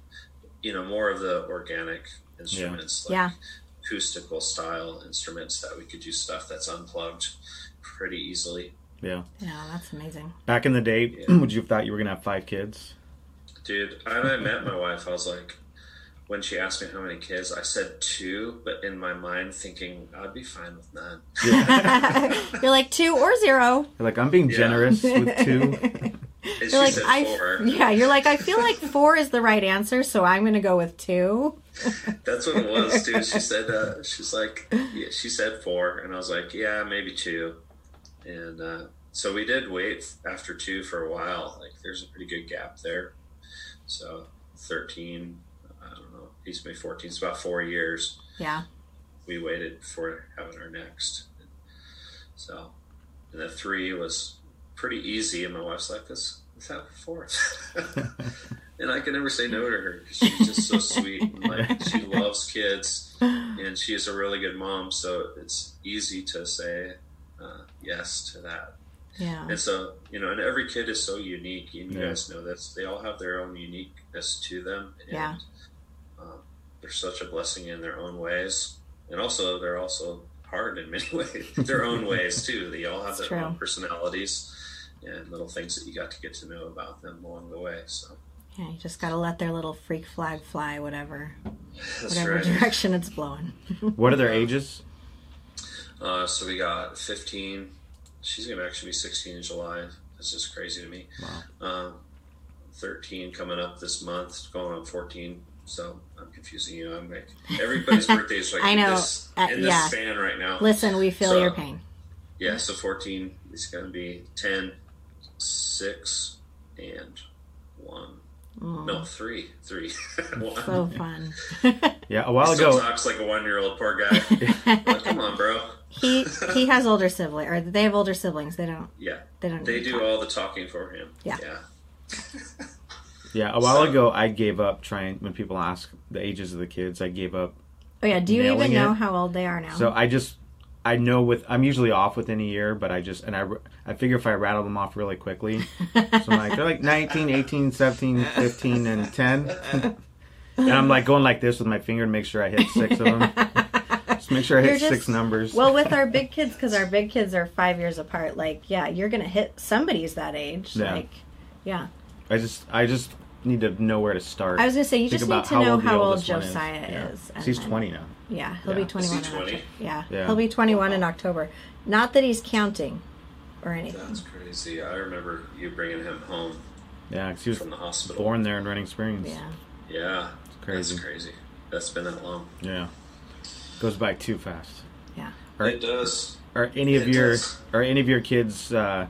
you know, more of the organic instruments, like Yeah. acoustical style instruments that we could do stuff that's unplugged pretty easily. Yeah. Yeah, that's amazing. Back in the day, Yeah. would you have thought you were gonna have five kids? Dude, when I met my wife, I was like, when she asked me how many kids, I said two, but in my mind thinking I'd be fine with none. You're like two or zero. You're like I'm being Yeah. generous with two. You're like said I. four. Yeah, you're like I feel like four is the right answer, so I'm gonna go with two. That's what it was, too. She said, uh, she's like, yeah, she said four, and I was like, yeah, maybe two. And uh, so we did wait after two for a while. Like, there's a pretty good gap there. So 13, I don't know, he's maybe 14, it's about four years. Yeah. we waited for having our next. So, and the three was pretty easy, and my wife's like, "Let's let's fourth. and I can never say no to her because she's just so sweet. And like she loves kids, and she's a really good mom. So it's easy to say uh, yes to that. Yeah. And so, you know, and every kid is so unique. And you Yeah. guys know this. They all have their own uniqueness to them. And, Yeah. Um, they're such a blessing in their own ways. And also, they're also hard in many ways, their own ways, too. They all have It's their true. own personalities and little things that you got to get to know about them along the way. So Yeah, you just got to let their little freak flag fly, whatever, that's whatever right. direction it's blowing. What are their ages? Uh, so we got 15. She's going to actually be 16 in July. That's just crazy to me. Wow. Um, 13 coming up this month, going on 14. So I'm confusing you. I'm like everybody's birthday is like I know. this, Uh, in this yeah. span right now. Listen, we feel So- your pain. Yeah, so 14 is going to be 10, 6, and 1. No, 3. 3. 1. So fun. Yeah, a while Still ago. talks like a one year old, poor guy. like, come on, bro. He he has older siblings, or they have older siblings. They don't. Yeah, They don't. they do talk. all the talking for him. Yeah. Yeah. Yeah, a while So- ago, I gave up trying. When people ask the ages of the kids, I gave up. Oh yeah. Do you even know it. how old they are now? So I just, I know with I'm usually off within a year, but I just and I, I figure if I rattle them off really quickly, so I'm like they're like 19, 18, 17, 15, and 10, and I'm like going like this with my finger to make sure I hit six of them. Just make sure I You're hit just- six numbers. well, with our big kids, because our big kids are five years apart. Like, yeah, you're gonna hit somebody's that age. Yeah. Like, yeah. I just I just need to know where to start. I was gonna say you Think just need about to know how old oldest one Josiah Yeah. is. and He's then- 20 now. Yeah, he'll Yeah. be 21 Is he in 20? October. Yeah. Yeah. he'll be 21 in October. Not that he's counting or anything. That's crazy. I remember you bringing him home Yeah, 'cause he was from the hospital. born there in Running Springs. Yeah. Yeah. Crazy. That's crazy. That's been that long. Yeah. Goes by too fast. Yeah. Are, It does. are any of It your does. are any of your kids uh,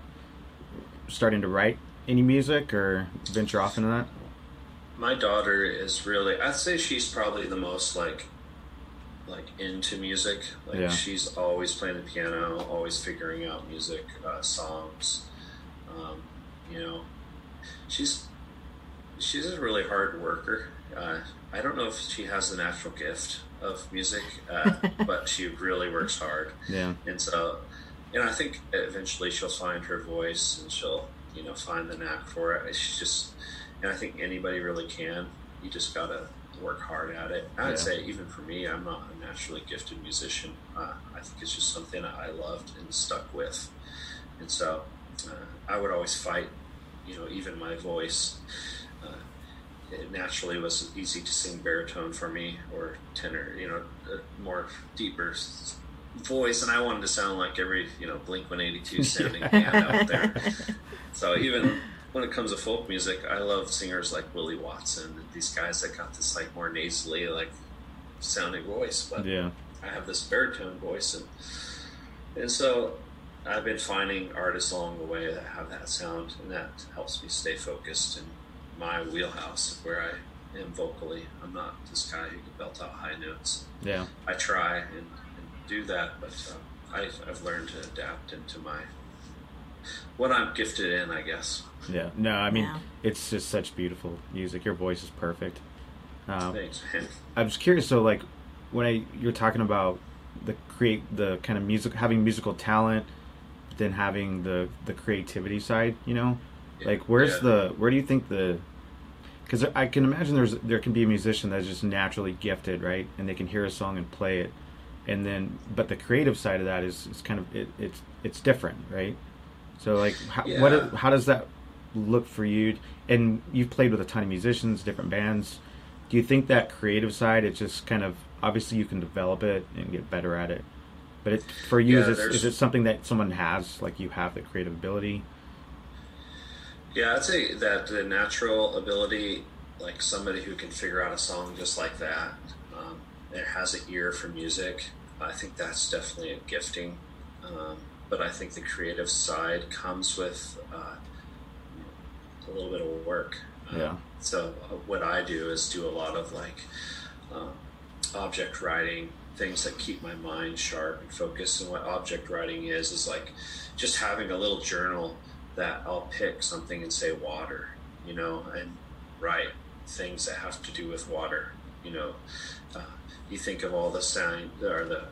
starting to write any music or venture off into that? My daughter is really I'd say she's probably the most like like into music. Like Yeah. she's always playing the piano, always figuring out music, uh, songs. Um, you know, she's she's a really hard worker. Uh, I don't know if she has the natural gift of music, uh, but she really works hard. Yeah. And so, and I think eventually she'll find her voice and she'll, you know, find the knack for it. She's just, and I think anybody really can. You just gotta work hard at it. I'd Yeah. say even for me, I'm not a naturally gifted musician. Uh, I think it's just something I loved and stuck with. And so, uh, I would always fight, you know, even my voice. It naturally was easy to sing baritone for me or tenor, you know, a more deeper voice, and I wanted to sound like every, you know, Blink 182 sounding band out there. So even when it comes to folk music, I love singers like Willie Watson these guys that got this like more nasally like sounding voice, but Yeah. I have this baritone voice, and and so I've been finding artists along the way that have that sound, and that helps me stay focused in my wheelhouse where I am vocally. I'm not this guy who can belt out high notes. Yeah. I try and, and do that, but uh, I, I've learned to adapt into my what I'm gifted in, I guess. Yeah. No, I mean Yeah. it's just such beautiful music. Your voice is perfect. Um, Thanks. I was curious. So, like, when I you're talking about the create the kind of music, having musical talent, then having the the creativity side. You know, like where's Yeah. the where do you think the because I can imagine there's there can be a musician that's just naturally gifted, right, and they can hear a song and play it, and then but the creative side of that is is kind of it, it's it's different, right? So like, how, what how does that look for you? And you've played with a ton of musicians, different bands. Do you think that creative side, it's just kind of obviously you can develop it and get better at it, but it, for you, Yeah, is, it, is it something that someone has, like you have the creative ability? Yeah, I'd say that the natural ability, like somebody who can figure out a song just like that, um, and has an ear for music, I think that's definitely a gifting. Um, but I think the creative side comes with uh, a little bit of work. Um, Yeah. So uh, what I do is do a lot of like um, object writing, things that keep my mind sharp and focused. And what object writing is is like just having a little journal that I'll pick something and say water, you know, and write things that have to do with water. You know, uh, you think of all the sound or the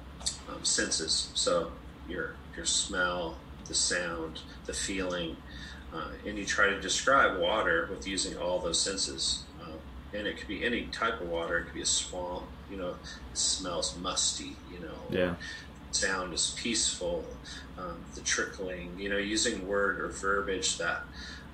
um, senses. So your your smell, the sound, the feeling, uh, and you try to describe water with using all those senses. Uh, and it could be any type of water. It could be a swamp. You know, it smells musty. You know, yeah. Sound is peaceful. Um, the trickling. You know, using word or verbiage that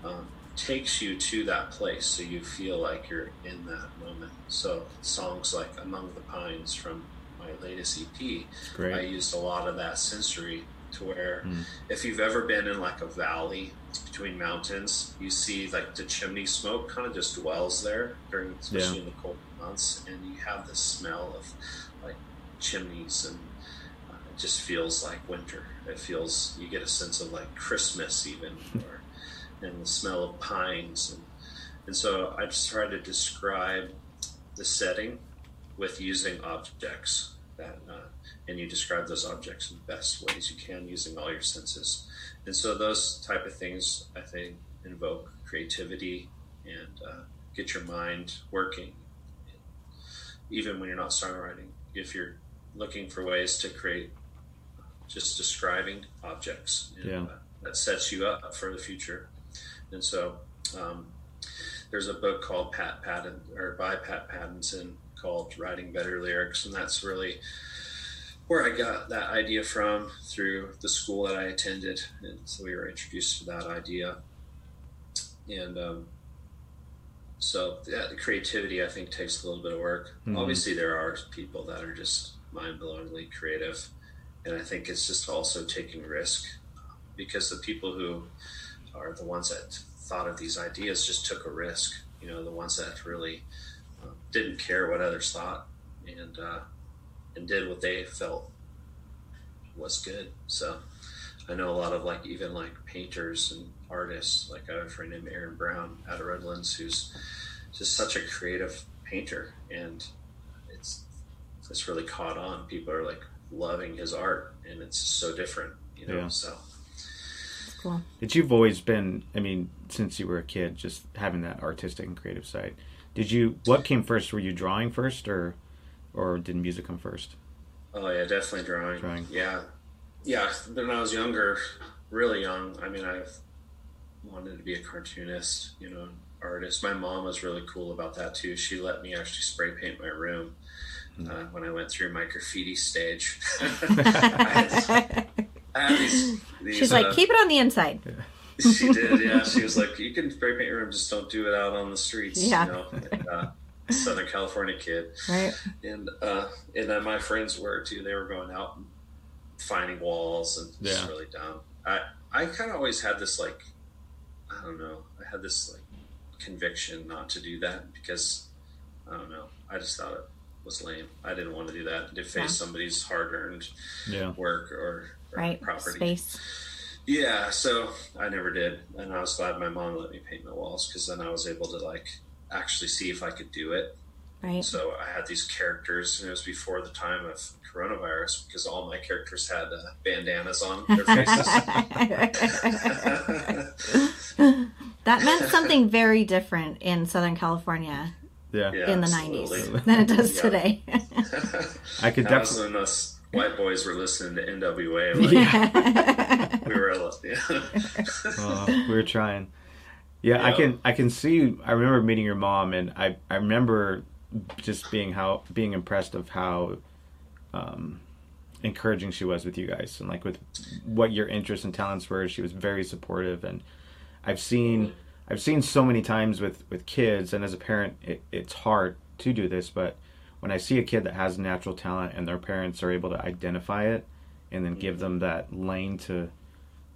um, takes you to that place, so you feel like you're in that moment. So songs like "Among the Pines" from my latest EP, Great. I used a lot of that sensory to where Mm. if you've ever been in like a valley between mountains, you see like the chimney smoke kind of just dwells there during, especially Yeah. in the cold months, and you have the smell of like chimneys, and it just feels like winter. It feels you get a sense of like Christmas even, or and the smell of pines, and and so I just try to describe the setting with using objects that uh, and you describe those objects in the best ways you can using all your senses. And so those type of things i think invoke creativity and uh, get your mind working. Even when you're not songwriting if you're looking for ways to create just describing objects and, Yeah. uh, that sets you up for the future and so um, there's a book called Pat Patton or by Pat Pattison called Writing Better Lyrics, and that's really where I got that idea from through the school that I attended, and so we were introduced to that idea, and um, so yeah, the creativity I think takes a little bit of work. Mhm. Obviously, there are people that are just mind-blowingly creative, and I think it's just also taking risk because the people who are the ones that thought of these ideas just took a risk. You know, the ones that really uh, didn't care what others thought and uh, and did what they felt was good. So I know a lot of like even like painters and artists. Like I have a friend named Aaron Brown out of Redlands who's just such a creative painter, and it's it's really caught on. People are like loving his art, and it's so different. You know, Yeah. so. It's cool. But you've always been, I mean, since you were a kid, just having that artistic and creative side. Did you, what came first? Were you drawing first or, or did music come first? Oh yeah, definitely drawing. Drawing. Yeah, yeah. When I was younger, really young, I mean, I wanted to be a cartoonist, you know, artist. My mom was really cool about that too. She let me actually spray paint my room. Uh, when I went through my graffiti stage. I had, I had these, these, She's like, uh, keep it on the inside. she did, yeah. She was like, "You can spray paint your room, just don't do it out on the streets." Yeah. You know, and, uh, Southern California kid Right. and uh, and then my friends were too. They were going out and finding walls and just Yeah. really dumb. I I kind of always had this like I don't know. I had this like conviction not to do that because I don't know. I just thought it was lame. I didn't want to do that to face Yeah. somebody's hard earned Yeah. work or, or Right. property. Space. Yeah, so I never did, and I was glad my mom let me paint my walls because then I was able to like actually see if I could do it. Right. So I had these characters, and it was before the time of coronavirus because all my characters had uh, bandanas on their faces. that meant something very different in Southern California Yeah. Yeah, in the absolutely. 90s than it does Yeah. today. I could definitely, when us white boys were listening to NWA. Like, we were, yeah. Oh, we were trying. Yeah, I can I can see. I remember meeting your mom, and I I remember just being how being impressed of how um, encouraging she was with you guys, and like with what your interests and talents were. She was very supportive, and I've seen I've seen so many times with with kids, and as a parent, it, it's hard to do this, but when I see a kid that has natural talent and their parents are able to identify it and then give them that lane to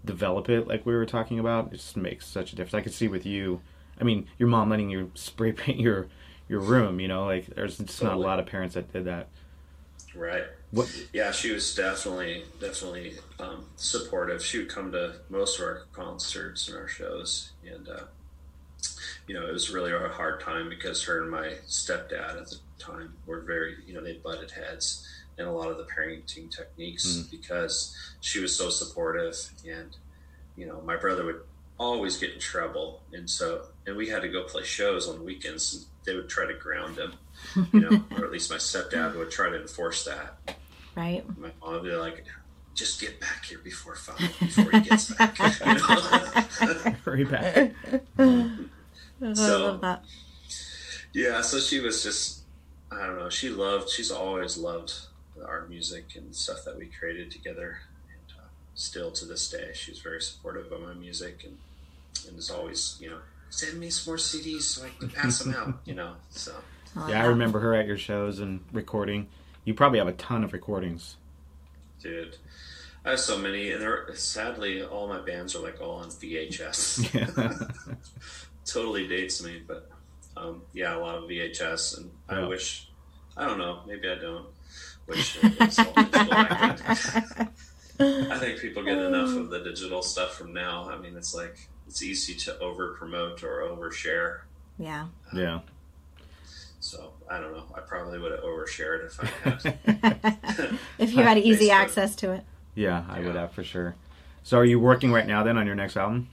develop it like we were talking about it just makes such a difference i could see with you i mean your mom letting you spray paint your your room you know like there's just not a lot of parents that did that right. what Yeah, she was definitely definitely um, supportive. She would come to most of our concerts and our shows, and uh, you know it was really a hard time because her and my stepdad at the time were very you know they butted heads, in a lot of the parenting techniques hmm. because she was so supportive and you know my brother would always get in trouble and so and we had to go play shows on weekends and they would try to ground him you know or at least my stepdad would try to enforce that Right. my mom would be like just get back here before five before he gets back you know? Hurry back. I So- love that. Yeah, so she was just, I don't know, she loved, she's always loved our music and stuff that we created together. And uh, still to this day, she's very supportive of my music and, and is always, you know, send me some more CDs so I can pass them out, you know, so. Yeah, I remember her at your shows and recording. You probably have a ton of recordings. Dude, I have so many, and they're sadly all my bands are like all on VHS. Yeah. totally dates me, but um, yeah, a lot of VHS, and I wish, I don't know, maybe I don't wish it was all digital. I, think people get enough of the digital stuff from now. I mean, it's like it's easy to over promote or overshare. Yeah. yeah. So I don't know. I probably would have overshared if I had. if you had easy Facebook. access to it. Yeah, I would have for sure. So are you working right now then on your next album?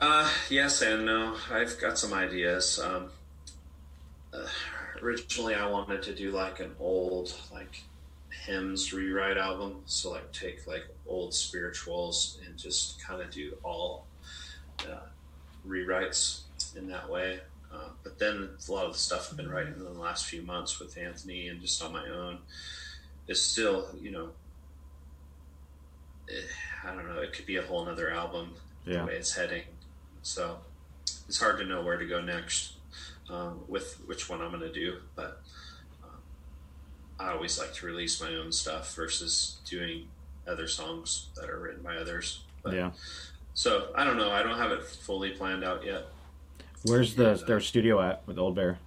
Uh, yes and no. I've got some ideas. Um, uh, originally, I wanted to do like an old like hymns rewrite album. So like take like old spirituals and just kind of do all uh, rewrites in that way. Uh, but then a lot of the stuff I've been writing in the last few months with Anthony and just on my own is still, you know, eh, I don't know. It could be a whole nother album Yeah. the way it's heading. So it's hard to know where to go next um, with which one I'm going to do. But um, I always like to release my own stuff versus doing other songs that are written by others. But, Yeah. So I don't know. I don't have it fully planned out yet. Where's the their studio at with Old Bear?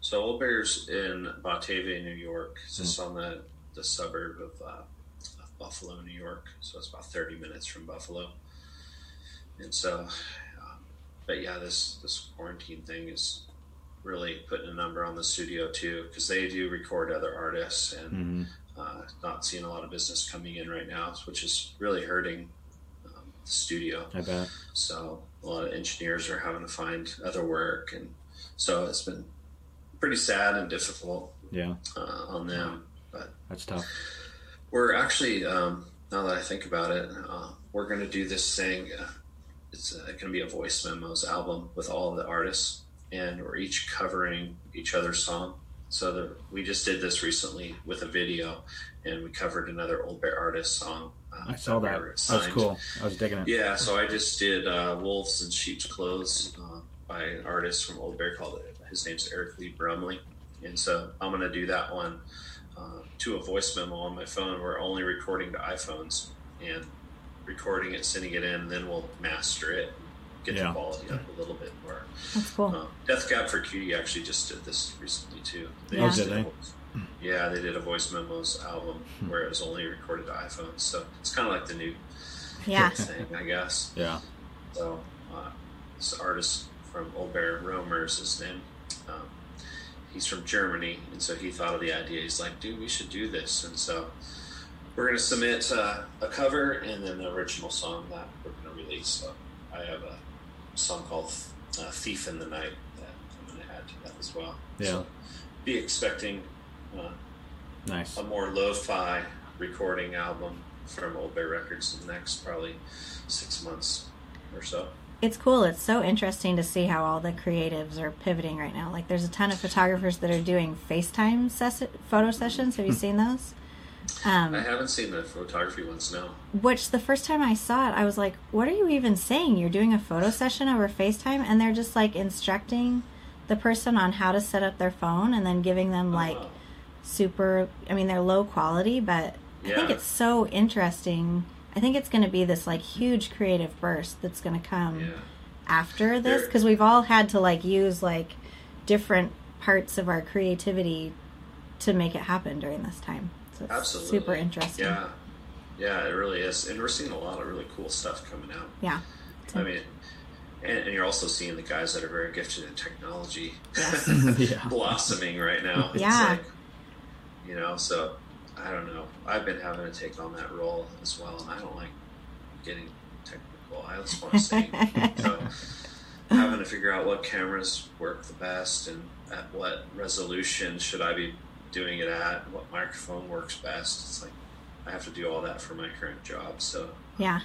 So Old Bear's in Batavia, New York. It's just on the, the suburb of, uh, of Buffalo, New York. So it's about 30 minutes from Buffalo. And so, but yeah, this, this quarantine thing is really putting a number on the studio too, because they do record other artists and hmm uh, not seeing a lot of business coming in right now, which is really hurting um, the studio. I bet. So a lot of engineers are having to find other work, and so it's been pretty sad and difficult Yeah, uh, on them. But that's tough. we're actually, um, now that I think about it, uh, we're going to do this thing. It's uh, going to be a voice memos album with all the artists, and we're each covering each other's song. So the, we just did this recently with a video, and we covered another Old Bear artist song. Uh, I saw that. That was cool. I was digging it. Yeah, so I just did uh, Wolves in Sheep's Clothes uh, by an artist from Old Bear called his name's Eric Lee Brumley, and so I'm gonna do that one uh, to a voice memo on my phone. We're only recording to iPhones and recording it, sending it in, then we'll master it, get Yeah. the quality up a little bit more. That's cool. Uh, Death Cab for Cutie actually just did this recently too. Yeah. Oh, just did they? Yeah, they did a voice memos album where it was only recorded to iPhones, so it's kind of like the new Yeah. thing, I guess. Yeah. So, uh, this artist from Old Bear Romer is his name. Um, he's from Germany, and so he thought of the idea. He's like, dude, we should do this. And so we're going to submit uh, a cover and then the original song that we're going to release. So I have a song called uh, Thief in the Night that I'm going to add to that as well. Yeah. So be expecting uh, Nice. a more lo-fi recording album from Old Bear Records in the next probably six months or so. It's cool. It's so interesting to see how all the creatives are pivoting right now. Like, there's a ton of photographers that are doing FaceTime ses- photo sessions. Have you seen those? Um, I haven't seen the photography ones now. which the first time I saw it, I was like, "What are you even saying? You're doing a photo session over FaceTime?" And they're just like instructing the person on how to set up their phone, and then giving them like Oh, super. I mean, they're low quality, but I think it's so interesting. I think it's going to be this like huge creative burst that's going to come yeah. after this because we've all had to like use like different parts of our creativity to make it happen during this time. So it's Absolutely. super interesting. Yeah. Yeah, it really is. And we're seeing a lot of really cool stuff coming out. Yeah. I mean, and, and you're also seeing the guys that are very gifted in technology Yes. yeah. blossoming right now. Yeah. It's like, you know. So I don't know. I've been having to take on that role as well, and I don't like getting technical. I just want to sing. so having to figure out what cameras work the best and at what resolution should I be doing it at, what microphone works best. It's like I have to do all that for my current job. So yeah.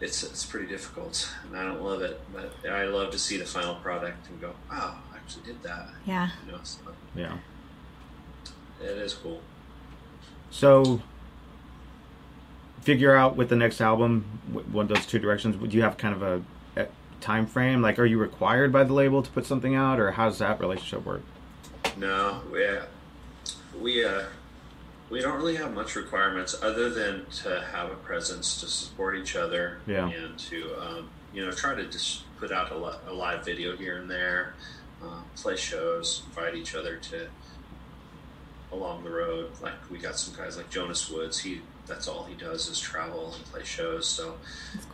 It's, it's pretty difficult and I don't love it, but I love to see the final product and go, wow, I actually did that. Yeah. You know, so Yeah. it is cool. So, figure out with the next album, wh- one of those two directions. Would you have kind of a, a time frame? Like, are you required by the label to put something out, or how does that relationship work? No, we we uh, we don't really have much requirements other than to have a presence to support each other Yeah. and to um, you know try to just put out a, li- a live video here and there, uh, play shows, invite each other to along the road. Like we got some guys like Jonas Woods. He that's all he does is travel and play shows. So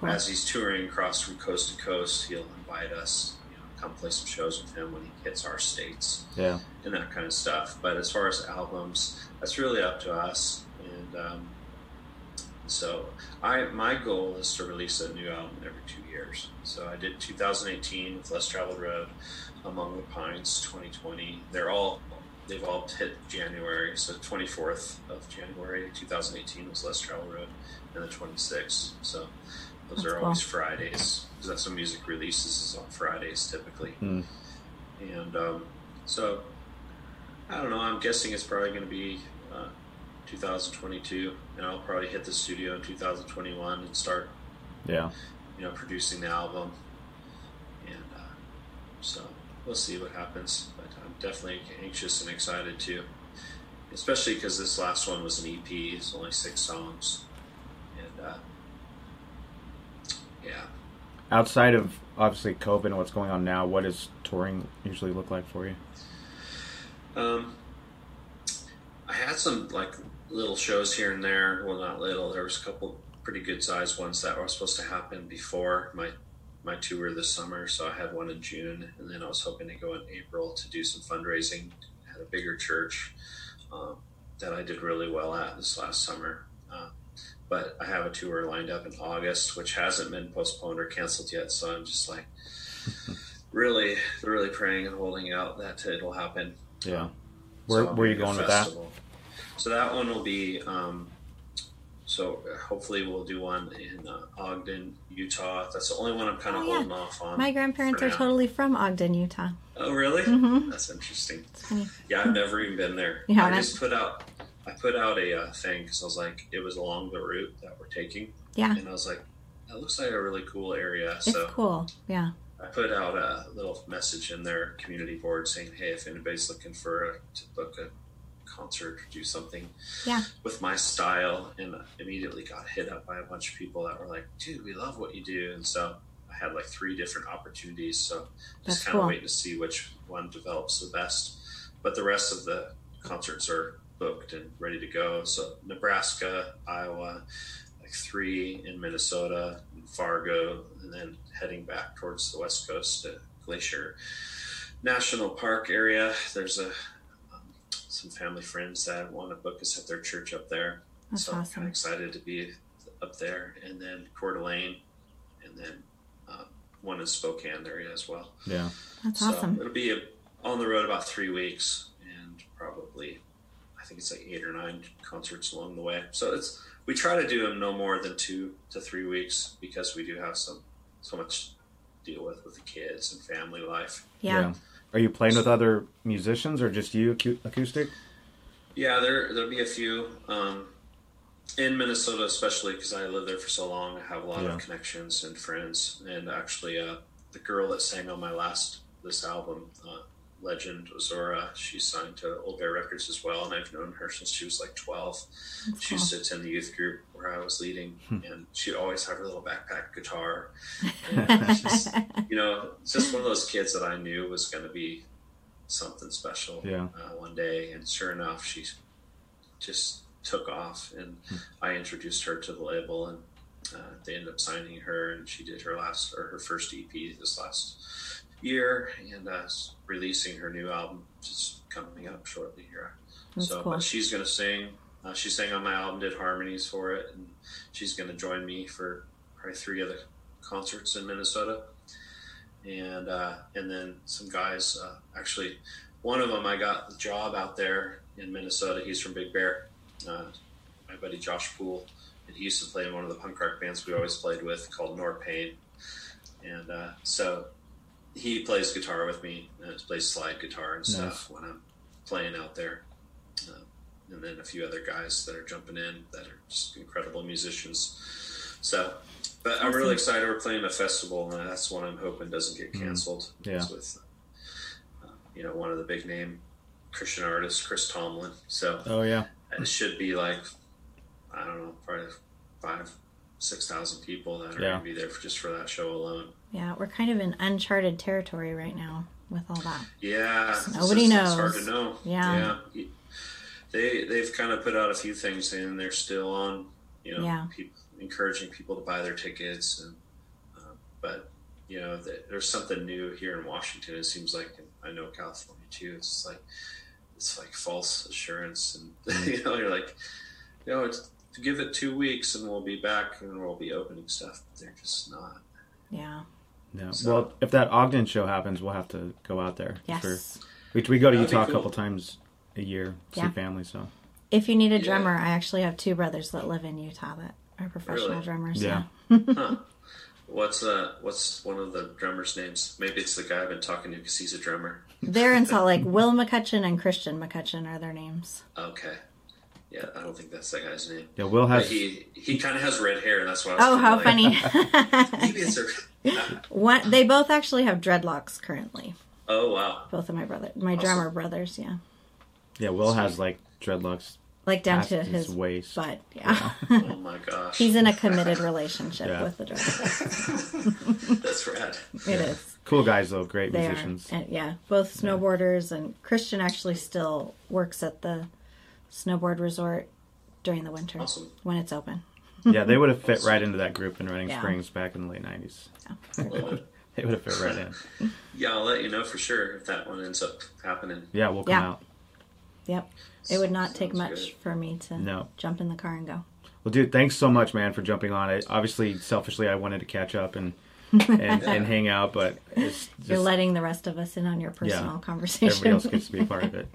cool. as he's touring across from coast to coast, he'll invite us. Come play some shows with him when he hits our states Yeah. and that kind of stuff. But as far as albums, that's really up to us. And um, so, I my goal is to release a new album every two years. So I did 2018 with Less Traveled Road, Among the Pines 2020. They're all they've all hit January. So 24th of January 2018 was Less Traveled Road, and the 26th. So those That's are cool. always Fridays because that's when music releases is on Fridays typically. Mm. And um, so, I don't know. I'm guessing it's probably going to be uh, 2022, and I'll probably hit the studio in 2021 and start, Yeah. you know, producing the album. And uh, so we'll see what happens. But I'm definitely anxious and excited too, especially because this last one was an EP. It's only six songs, and uh, yeah. Outside of obviously COVID and what's going on now, what does touring usually look like for you? Um, I had some like little shows here and there. Well, not little. There was a couple pretty good sized ones that were supposed to happen before my my tour this summer. So I had one in June, and then I was hoping to go in April to do some fundraising at a bigger church um, that I did really well at this last summer. But I have a tour lined up in August, which hasn't been postponed or canceled yet. So I'm just like really, really praying and holding out that it'll happen. Yeah. Where So, where are you going with that? So that one will be. Um, so hopefully we'll do one in uh, Ogden, Utah. That's the only one I'm kind of Oh, yeah. holding off on. My grandparents are now. totally from Ogden, Utah. Oh, really? Mhm. That's interesting. Yeah, I've never even been there. You I haven't? just put out. I put out a uh, thing because I was like, it was along the route that we're taking, Yeah, and I was like, that looks like a really cool area. it's so cool. Yeah, I put out a little message in their community board saying, "Hey, if anybody's looking for a, to book a concert or do something Yeah. with my style," and immediately got hit up by a bunch of people that were like, "Dude, we love what you do," and so I had like three different opportunities. So just kind of cool. waiting to see which one develops the best. But the rest of the concerts are booked and ready to go. So Nebraska, Iowa, like three in Minnesota, Fargo, and then heading back towards the west coast to Glacier National Park area. There's a um, some family friends that want to book us at their church up there. That's so I'm kind of excited to be up there, and then Coeur d'Alene, and then uh, one in Spokane area as well. Yeah. that's so awesome. it'll be on the road about three weeks, and probably I think it's like eight or nine concerts along the way. So it's we try to do them no more than two to three weeks because we do have some so much to deal with with the kids and family life. Yeah, Are you playing with other musicians or just you acoustic? Yeah, there there'll be a few um, in Minnesota, especially because I lived there for so long. I have a lot Yeah. of connections and friends, and actually, uh, the girl that sang on my last this album, uh, Legend Zora, she's signed to Old Bear Records as well, and I've known her since she was like twelve. that's She cool. used to attend the youth group where I was leading, and she'd always have her little backpack guitar. And just, you know, just one of those kids that I knew was going to be something special Yeah. uh, one day. And sure enough, she just took off, and I introduced her to the label, and uh, they ended up signing her, and she did her last or her first EP this last year, and uh, s- releasing her new album just coming up shortly here. That's so, cool. but she's gonna sing. Uh, she sang on my album, did harmonies for it, and she's gonna join me for probably three other concerts in Minnesota. And uh, and then some guys. Uh, actually, one of them I got the job out there in Minnesota. He's from Big Bear. Uh, my buddy Josh Poole, and he used to play in one of the punk rock bands we always played with called Nor Pain. And uh, so he plays guitar with me, and plays slide guitar and stuff when I'm playing out there. Uh, and then a few other guys that are jumping in that are just incredible musicians. So, but I'm really excited. We're playing a festival, and that's one I'm hoping doesn't get canceled. Yeah. It's with, uh, you know, one of the big name Christian artists, Chris Tomlin. So Oh yeah. it should be like I don't know, probably five, six thousand people that are Yeah. going to be there for, just for that show alone. Yeah, we're kind of in uncharted territory right now with all that. Yeah, it's Nobody just- It's hard to know. Yeah. yeah. They they've kind of put out a few things, and they're still on. You know, Yeah. peop encouraging people to buy their tickets, and uh, but you know, th- there's something new here in Washington. It seems like, and I know California too. It's like it's like false assurance, and you know, you're like, you know, it's, give it two weeks, and we'll be back, and we'll be opening stuff. But they're just not. Yeah. Yeah. So- well, if that Ogden show happens, we'll have to go out there. Yes. For, we, we go to That'd be Utah a couple times a year, see Yeah. family. So If you need a Yeah. drummer, I actually have two brothers that live in Utah that are professional Really? drummers. Yeah. Huh. What's uh what's one of the drummers' names? Maybe it's the guy I've been talking to because he's a drummer. They're in Salt Lake. Will McCutcheon and Christian McCutcheon are their names. Okay. Yeah, I don't think that's that guy's name. yeah, Will But has he he kind of has red hair, and that's why. I was Oh, how like, funny. Maybe it's a. One, they both actually have dreadlocks currently. Oh wow! Both of my brother, my Awesome. drummer brothers, yeah. yeah Will has like dreadlocks Like down past to his, his waist. But yeah. Oh my gosh, He's in a committed relationship Yeah. with the drummer. that's rad. It is. Cool guys though, great They musicians. are. And, yeah, both snowboarders and Christian actually still works at the snowboard resort during the winter Awesome. when it's open. yeah, they would have fit right into that group in Running Yeah. Springs back in the late nineties. Yeah. it. They would have fit right in. Yeah, I'll let you know for sure if that one ends up happening. Yeah, we'll come Yeah. out. Yep. It would not take much good. for me to No. jump in the car and go. Well, dude, thanks so much, man, for jumping on. I, obviously, selfishly, I wanted to catch up and and, and hang out, but it's You're letting the rest of us in on your personal Yeah. conversation. everybody else gets to be a part of it.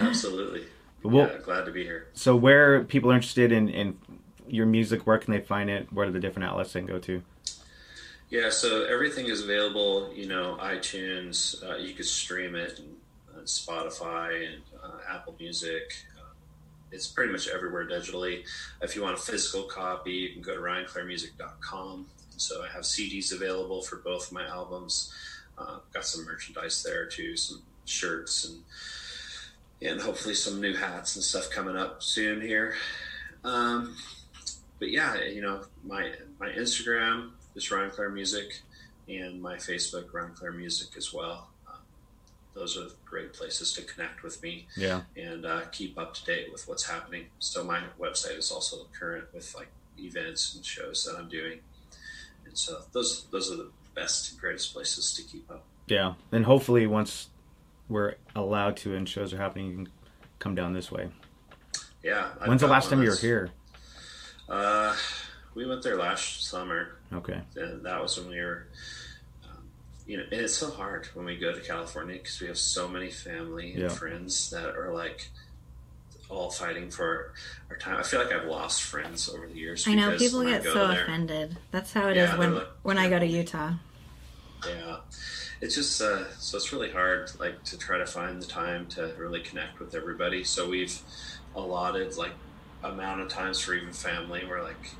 Absolutely. Well- yeah, glad to be here. so, where people are interested in, in your music, where can they find it? What are the different outlets they can go to? Yeah, so everything is available. You know, iTunes. Uh, you can stream it on on Spotify and uh, Apple Music. Uh, it's pretty much everywhere digitally. If you want a physical copy, you can go to ryanclairmusic.com. So I have CDs available for both of my albums. Uh, got some merchandise there too, some shirts and and hopefully some new hats and stuff coming up soon here. Um, but yeah, you know, my my Instagram is Ryan Clair Music, and my Facebook Ryan Clair Music as well. Um, those are great places to connect with me Yeah, and uh, keep up to date with what's happening. So my website is also current with like events and shows that I'm doing, and so those those are the best and greatest places to keep up. yeah. And hopefully, once we're allowed to and shows are happening, you can come down this way. Yeah. I've When's the last time you were here? Uh, we went there last summer. Okay. and that was when we were um, you know and it's so hard when we go to california because we have so many family and Yeah. friends that are like all fighting for our time i feel like i've lost friends over the years I know people get so there- offended. That's how it is Yeah, when like- when I go to Utah. yeah it's just uh, so it's really hard like to try to find the time to really connect with everybody so we've allotted like amount of times for even family we're like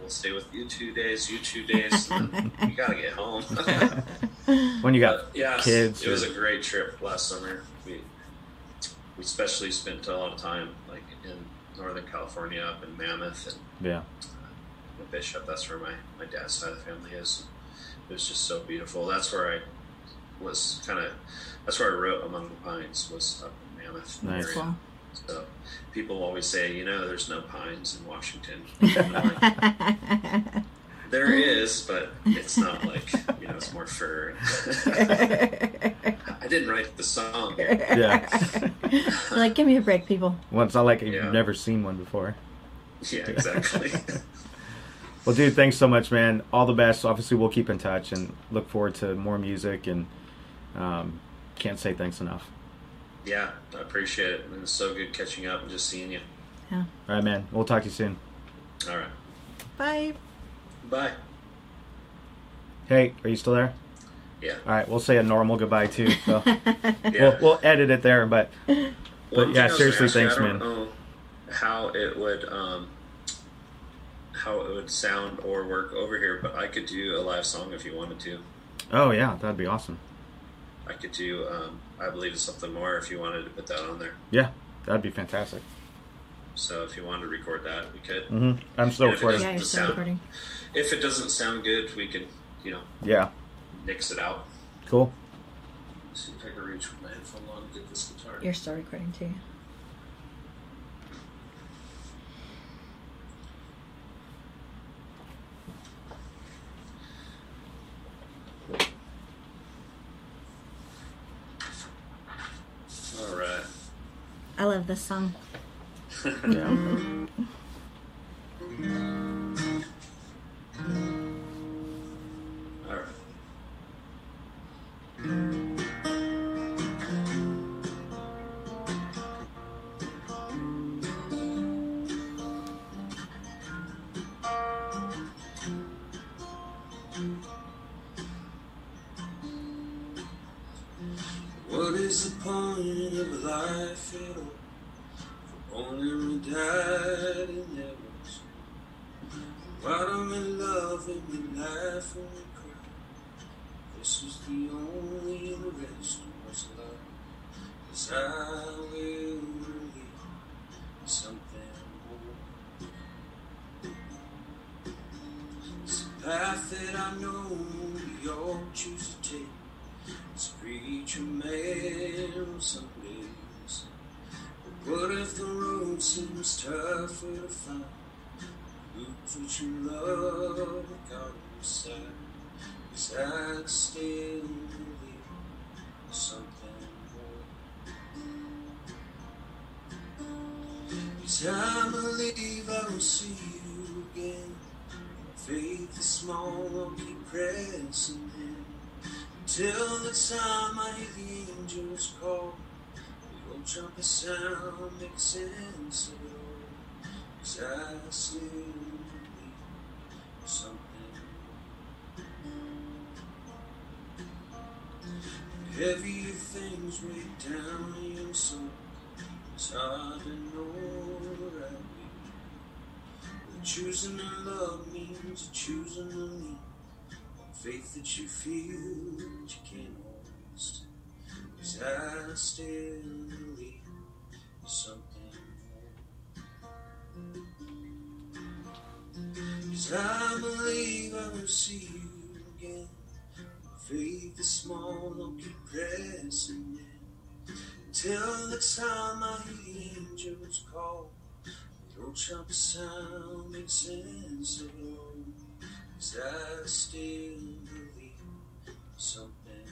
we'll stay with you two days you two days and then you gotta get home When you got But, yeah, kids It was a great trip last summer. We we especially spent a lot of time like in Northern California, up in Mammoth and yeah, in Bishop. That's where my my dad's side of the family is. It was just so beautiful. That's where I was kind of. That's where I wrote Among the Pines was up in Mammoth Nice. area. So people always say, you know, there's no pines in Washington. Like, there is, but it's not like you know, it's more fir. I didn't write the song. Yeah. like, give me a break, people. well, it's not like you've Yeah. never seen one before. Yeah, exactly. Well, dude, thanks so much, man. All the best. Obviously, we'll keep in touch and look forward to more music. And um, can't say thanks enough. yeah, I appreciate it. And it's so good catching up and just seeing you. Yeah. All right, man. We'll talk to you soon. All right. Bye. Bye. Hey, are you still there? Yeah. All right, we'll say a normal goodbye too. So Yeah. we'll, we'll edit it there, but But thing yeah, seriously, gonna you, thanks, I don't man. know how it would um, how it would sound or work over here, but I could do a live song if you wanted to. oh yeah, that'd be awesome. I could do um, I believe it's something more if you wanted to put that on there. Yeah, that'd be fantastic. So if you wanted to record that, we could. hmm I'm still Yeah, if it recording. Yeah, you're still sound. recording. If it doesn't sound good, we can you know Yeah, nix it out. cool. See if I can reach my headphone on and get this guitar. You're still recording too. All right. I love this song. Yeah. Is small, I'll keep pressing in. Till the time I hear the angels call, the old trumpet sound makes sense it all. Cause I still something. Heavy things weigh down your soul. It's hard to know choosing to love means choosing to lean. Faith that you feel that you can't always do. Cause I still believe something more. Cause I believe I will see you again. Faith is small, I'll keep pressing in. Till the time the angels call. Trumpet sound makes sense all. Cause I still believe something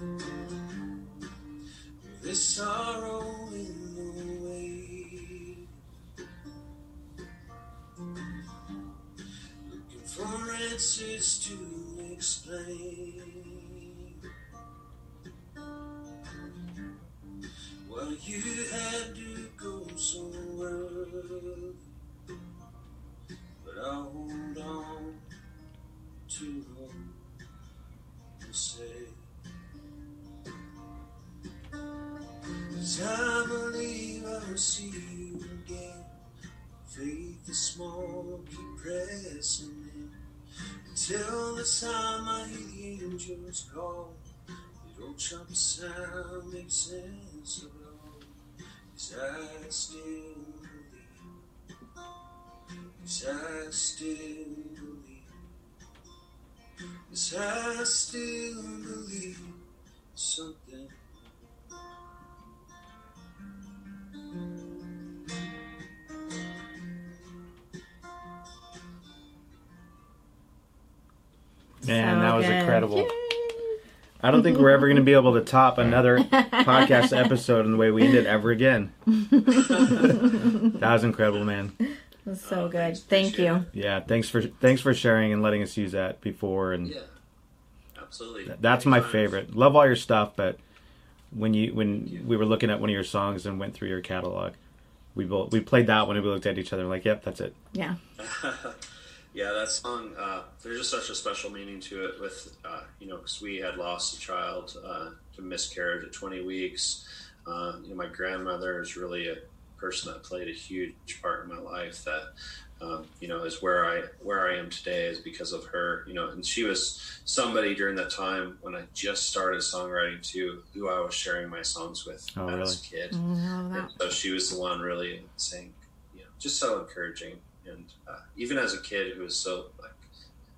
more. This sorrow in the way, looking for answers to explain why you had to go somewhere. But I'll hold on to hope and say, Cause I believe I'll see you again. Faith is small, keep pressing in. Until the time I hear the angels call, the old trumpet sound makes sense of it Cause I still believe. Cause I still believe. Cause I still believe something. Man, So that was good. incredible. Yay. I don't think we're ever going to be able to top another podcast episode in the way we ended ever again. that was incredible, man. It was so Oh, good. Thank Appreciate you. Yeah, thanks for thanks for sharing and letting us use that before and Yeah, absolutely. That's my Anytime. favorite. Love all your stuff, but when you when we were looking at one of your songs and went through your catalog, we both we played that one and we looked at each other like, "Yep, that's it." Yeah. yeah, that song. Uh, there's just such a special meaning to it. With uh, you know, because we had lost a child uh, to miscarriage at 20 weeks. Uh, you know, my grandmother is really a person that played a huge part in my life. That um, you know is where I where I am today is because of her. You know, and she was somebody during that time when I just started songwriting too, who I was sharing my songs with Oh, as a kid. I love that. And so she was the one really saying, you know, just so encouraging. And uh, even as a kid who was so like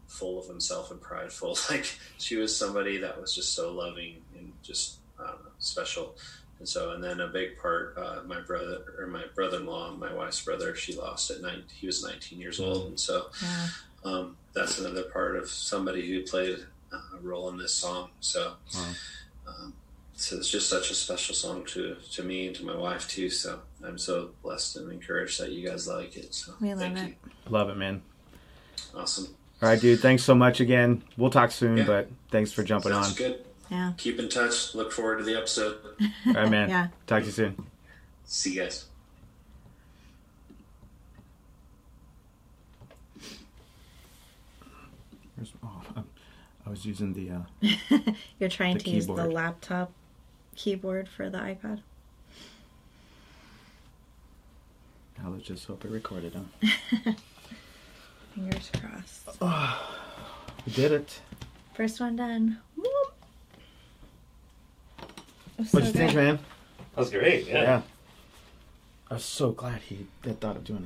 full of himself and prideful, like she was somebody that was just so loving and just I know, special. And so, and then a big part, uh, my brother or my brother-in-law, my wife's brother, she lost at nine. He was 19 years old, and so Yeah. um, that's another part of somebody who played a role in this song. So, Wow. um, so it's just such a special song to to me and to my wife too. So I'm so blessed and encouraged that you guys like it. So We love thank it. you. Love it, man. Awesome. All right, dude. Thanks so much again. We'll talk soon, Yeah. but thanks for jumping Sounds on. good. Yeah. Keep in touch. Look forward to the episode. All right, man. Yeah. Talk to you soon. See you guys. Where's- oh, I- I was using the. Uh, You're trying The to use the laptop keyboard for the iPad. Now let's just hope it recorded. Huh? Fingers crossed. We did it. First one done. Whoop. It What'd so you think, man? That was great. Yeah. Yeah. I was so glad he had thought of doing a